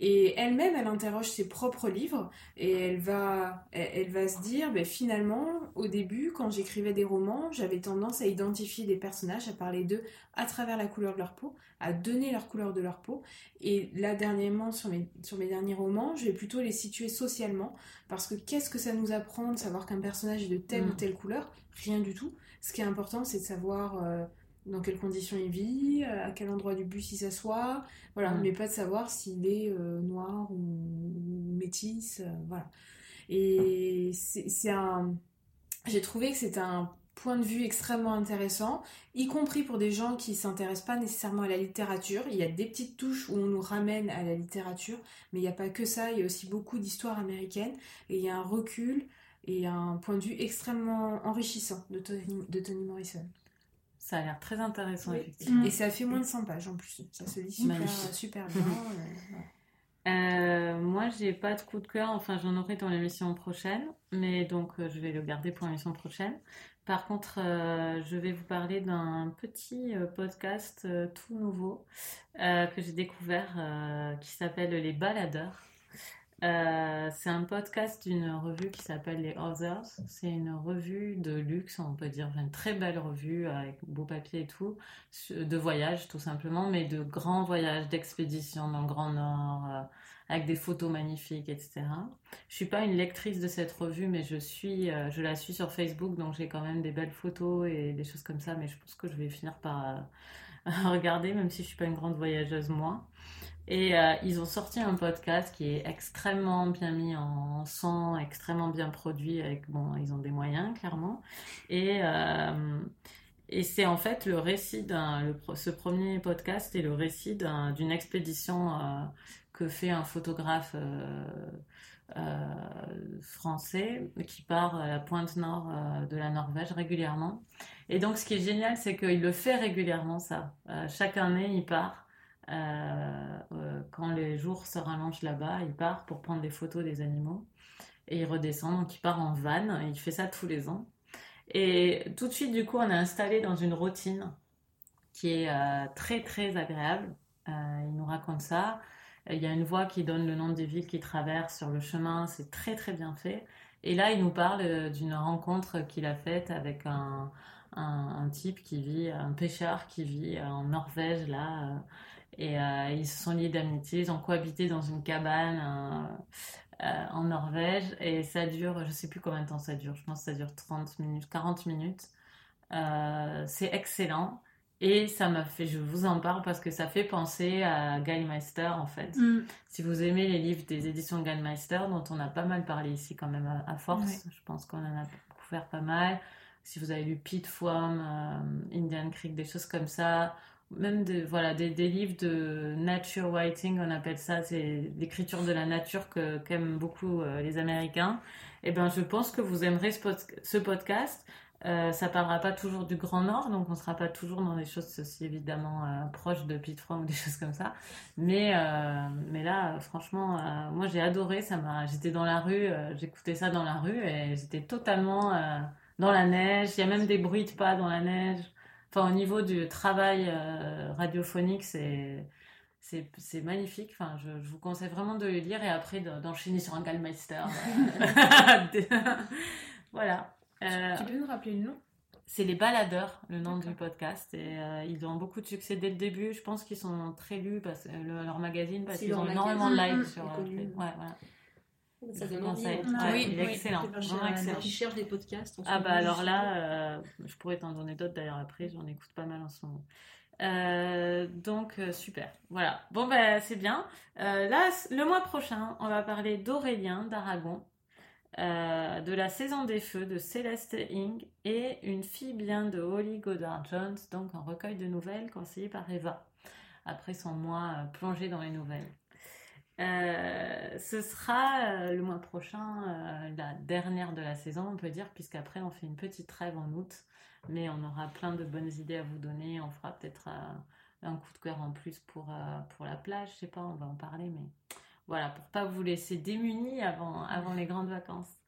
Et elle-même, elle interroge ses propres livres et elle va, elle, va se dire, ben, finalement, au début, quand j'écrivais des romans, j'avais tendance à identifier des personnages, à parler d'eux à travers la couleur de leur peau, à donner leur couleur de leur peau. Et là, dernièrement, sur mes, sur mes derniers romans, je vais plutôt les situer socialement, parce que qu'est-ce que ça nous apprend de savoir qu'un personnage est de telle Mm. ou telle couleur? Rien du tout. Ce qui est important, c'est de savoir... euh, dans quelles conditions il vit, euh, à quel endroit du bus il s'assoit, voilà, Mm. mais pas de savoir s'il est euh, noir ou, ou métis, euh, voilà. Et c'est c'est un... J'ai trouvé que c'était un points de vue extrêmement intéressants, y compris pour des gens qui s'intéressent pas nécessairement à la littérature. Il y a des petites touches où on nous ramène à la littérature, mais il n'y a pas que ça, il y a aussi beaucoup d'histoires américaines, et il y a un recul et un point de vue extrêmement enrichissant de Toni Morrison. Ça a l'air très intéressant, effectivement. Et ça fait moins de 100 pages en plus. Ça se lit super, super bien. Euh, moi, j'ai pas de coup de cœur. Enfin, j'en aurai dans l'émission prochaine, mais donc euh, je vais le garder pour l'émission prochaine. Par contre, euh, je vais vous parler d'un petit podcast tout nouveau que j'ai découvert qui s'appelle Les Baladeurs. Euh, c'est un podcast d'une revue qui s'appelle Les Others. C'est une revue de luxe, on peut dire, une très belle revue avec beau papier et tout, de voyage tout simplement, mais de grands voyages, d'expédition dans le Grand Nord, euh, avec des photos magnifiques, etc. Je suis pas une lectrice de cette revue, mais je suis, euh, je la suis sur Facebook, donc j'ai quand même des belles photos et des choses comme ça. Mais je pense que je vais finir par regarder, même si je suis pas une grande voyageuse moi. Et euh, ils ont sorti un podcast qui est extrêmement bien mis en son, extrêmement bien produit. Bon, ils ont des moyens, clairement. Et, euh, c'est en fait le récit d'un. Ce premier podcast est le récit d'une expédition euh, que fait un photographe. français qui part à la pointe nord de la Norvège régulièrement. Et donc ce qui est génial, c'est qu'il le fait régulièrement ça. chaque année, il part quand les jours se rallongent là-bas, il part pour prendre des photos des animaux et il redescend. Donc il part en van, et il fait ça tous les ans. Et tout de suite, du coup, on est installé dans une routine qui est euh, très très agréable. il nous raconte ça. Il y a une voix qui donne le nom des villes qu'il traverse sur le chemin. C'est très très bien fait. Et là, il nous parle d'une rencontre qu'il a faite avec un, un, type qui vit, un pêcheur qui vit en Norvège là. Et euh, ils se sont liés d'amitié, ils ont cohabité dans une cabane euh, euh, en Norvège. Et ça dure, je sais plus combien de temps ça dure, je pense que ça dure 30 minutes, 40 minutes. c'est excellent. Et ça m'a fait, je vous en parle parce que ça fait penser à Gallmeister en fait. Mm. Si vous aimez les livres des éditions Gallmeister, dont on a pas mal parlé ici quand même à, force, je pense qu'on en a couvert pas mal. Si vous avez lu Pete Fromm, Indian Creek, des choses comme ça, même des, voilà, des, des, livres de nature writing, on appelle ça, c'est l'écriture de la nature que qu'aiment beaucoup euh, les Américains. Et eh ben, je pense que vous aimerez ce, podcast. Euh, ça parlera pas toujours du Grand Nord, donc on sera pas toujours dans des choses aussi évidemment euh, proches de Pete Fromm ou des choses comme ça. Mais euh, mais là, franchement, moi j'ai adoré. Ça j'étais dans la rue, j'écoutais ça dans la rue et j'étais totalement dans la neige. Il y a même des bruits de pas dans la neige. Enfin, au niveau du travail euh, radiophonique, c'est c'est magnifique. Enfin, je, vous conseille vraiment de le lire et après d'enchaîner sur un Gallmeister. voilà. Euh, tu peux nous rappeler le nom? C'est Les Baladeurs, le nom du podcast. Et euh, ils ont beaucoup de succès dès le début. Je pense qu'ils sont très lus, parce, leur magazine, parce qu'ils ont énormément de likes mmh, sur. ouais, voilà. Ça donne envie. Ah, oui, excellent. excellent. Qui cherche des podcasts. Ah bah alors là, euh, je pourrais t'en donner d'autres d'ailleurs après. J'en écoute pas mal en ce moment. Euh, donc euh, super. Voilà. Bon bah c'est bien. là, le mois prochain, on va parler d'Aurélien d'Aragon. de la saison des feux de Céleste Ing et une fille bien de Holly Goddard Jones, donc un recueil de nouvelles conseillé par Eva, après son mois plongé dans les nouvelles. Euh, ce sera euh, le mois prochain, euh, la dernière de la saison, on peut dire, puisqu'après on fait une petite trêve en août, mais on aura plein de bonnes idées à vous donner. On fera peut-être un coup de cœur en plus pour, la plage, je sais pas, on va en parler, mais voilà, pour pas vous laisser démunis avant les grandes vacances.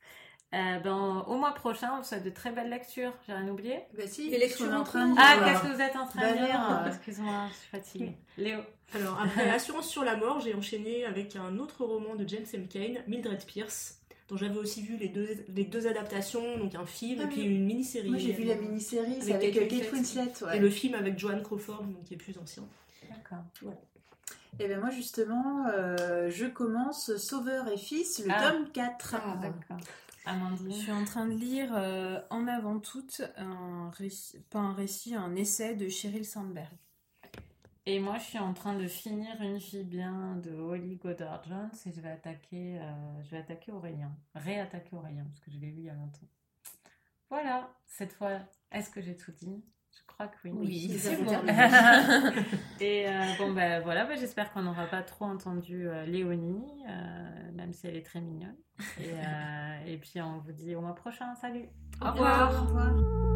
Euh, ben, au mois prochain, on vous souhaite de très belles lectures. J'ai rien oublié Bah si, les lectures en train de Ah, qu'est-ce que vous êtes en train de bah lire Excuse-moi, je suis fatiguée. Léo Alors, après Assurance sur la mort, j'ai enchaîné avec un autre roman de James M. Cain, Mildred Pierce, dont j'avais aussi vu les deux, les deux adaptations, donc un film ah et puis une mini-série. Moi j'ai vu la mini-série, c'est avec, avec Kate Winslet. Et le film avec Joan Crawford, donc, qui est plus ancien. D'accord. Et bien moi justement, euh, je commence Sauveur et Fils, le ah. tome 4. Ah, d'accord. Je suis en train de lire euh, en avant toute un récit, pas un récit, un essai de Sheryl Sandberg. Et moi, je suis en train de finir Une fille bien de Holly Goddard Jones et je vais attaquer, euh, je vais attaquer Aurélien, réattaquer Aurélien parce que je l'ai lu il y a longtemps. Voilà, cette fois, est-ce que j'ai tout dit? Je crois que oui. Oui, c'est c'est bon. bon. Et euh, bon, ben voilà, ben, j'espère qu'on n'aura pas trop entendu euh, Léonie, euh, même si elle est très mignonne. Et, euh, et puis on vous dit au mois prochain. Salut Au revoir. Au revoir.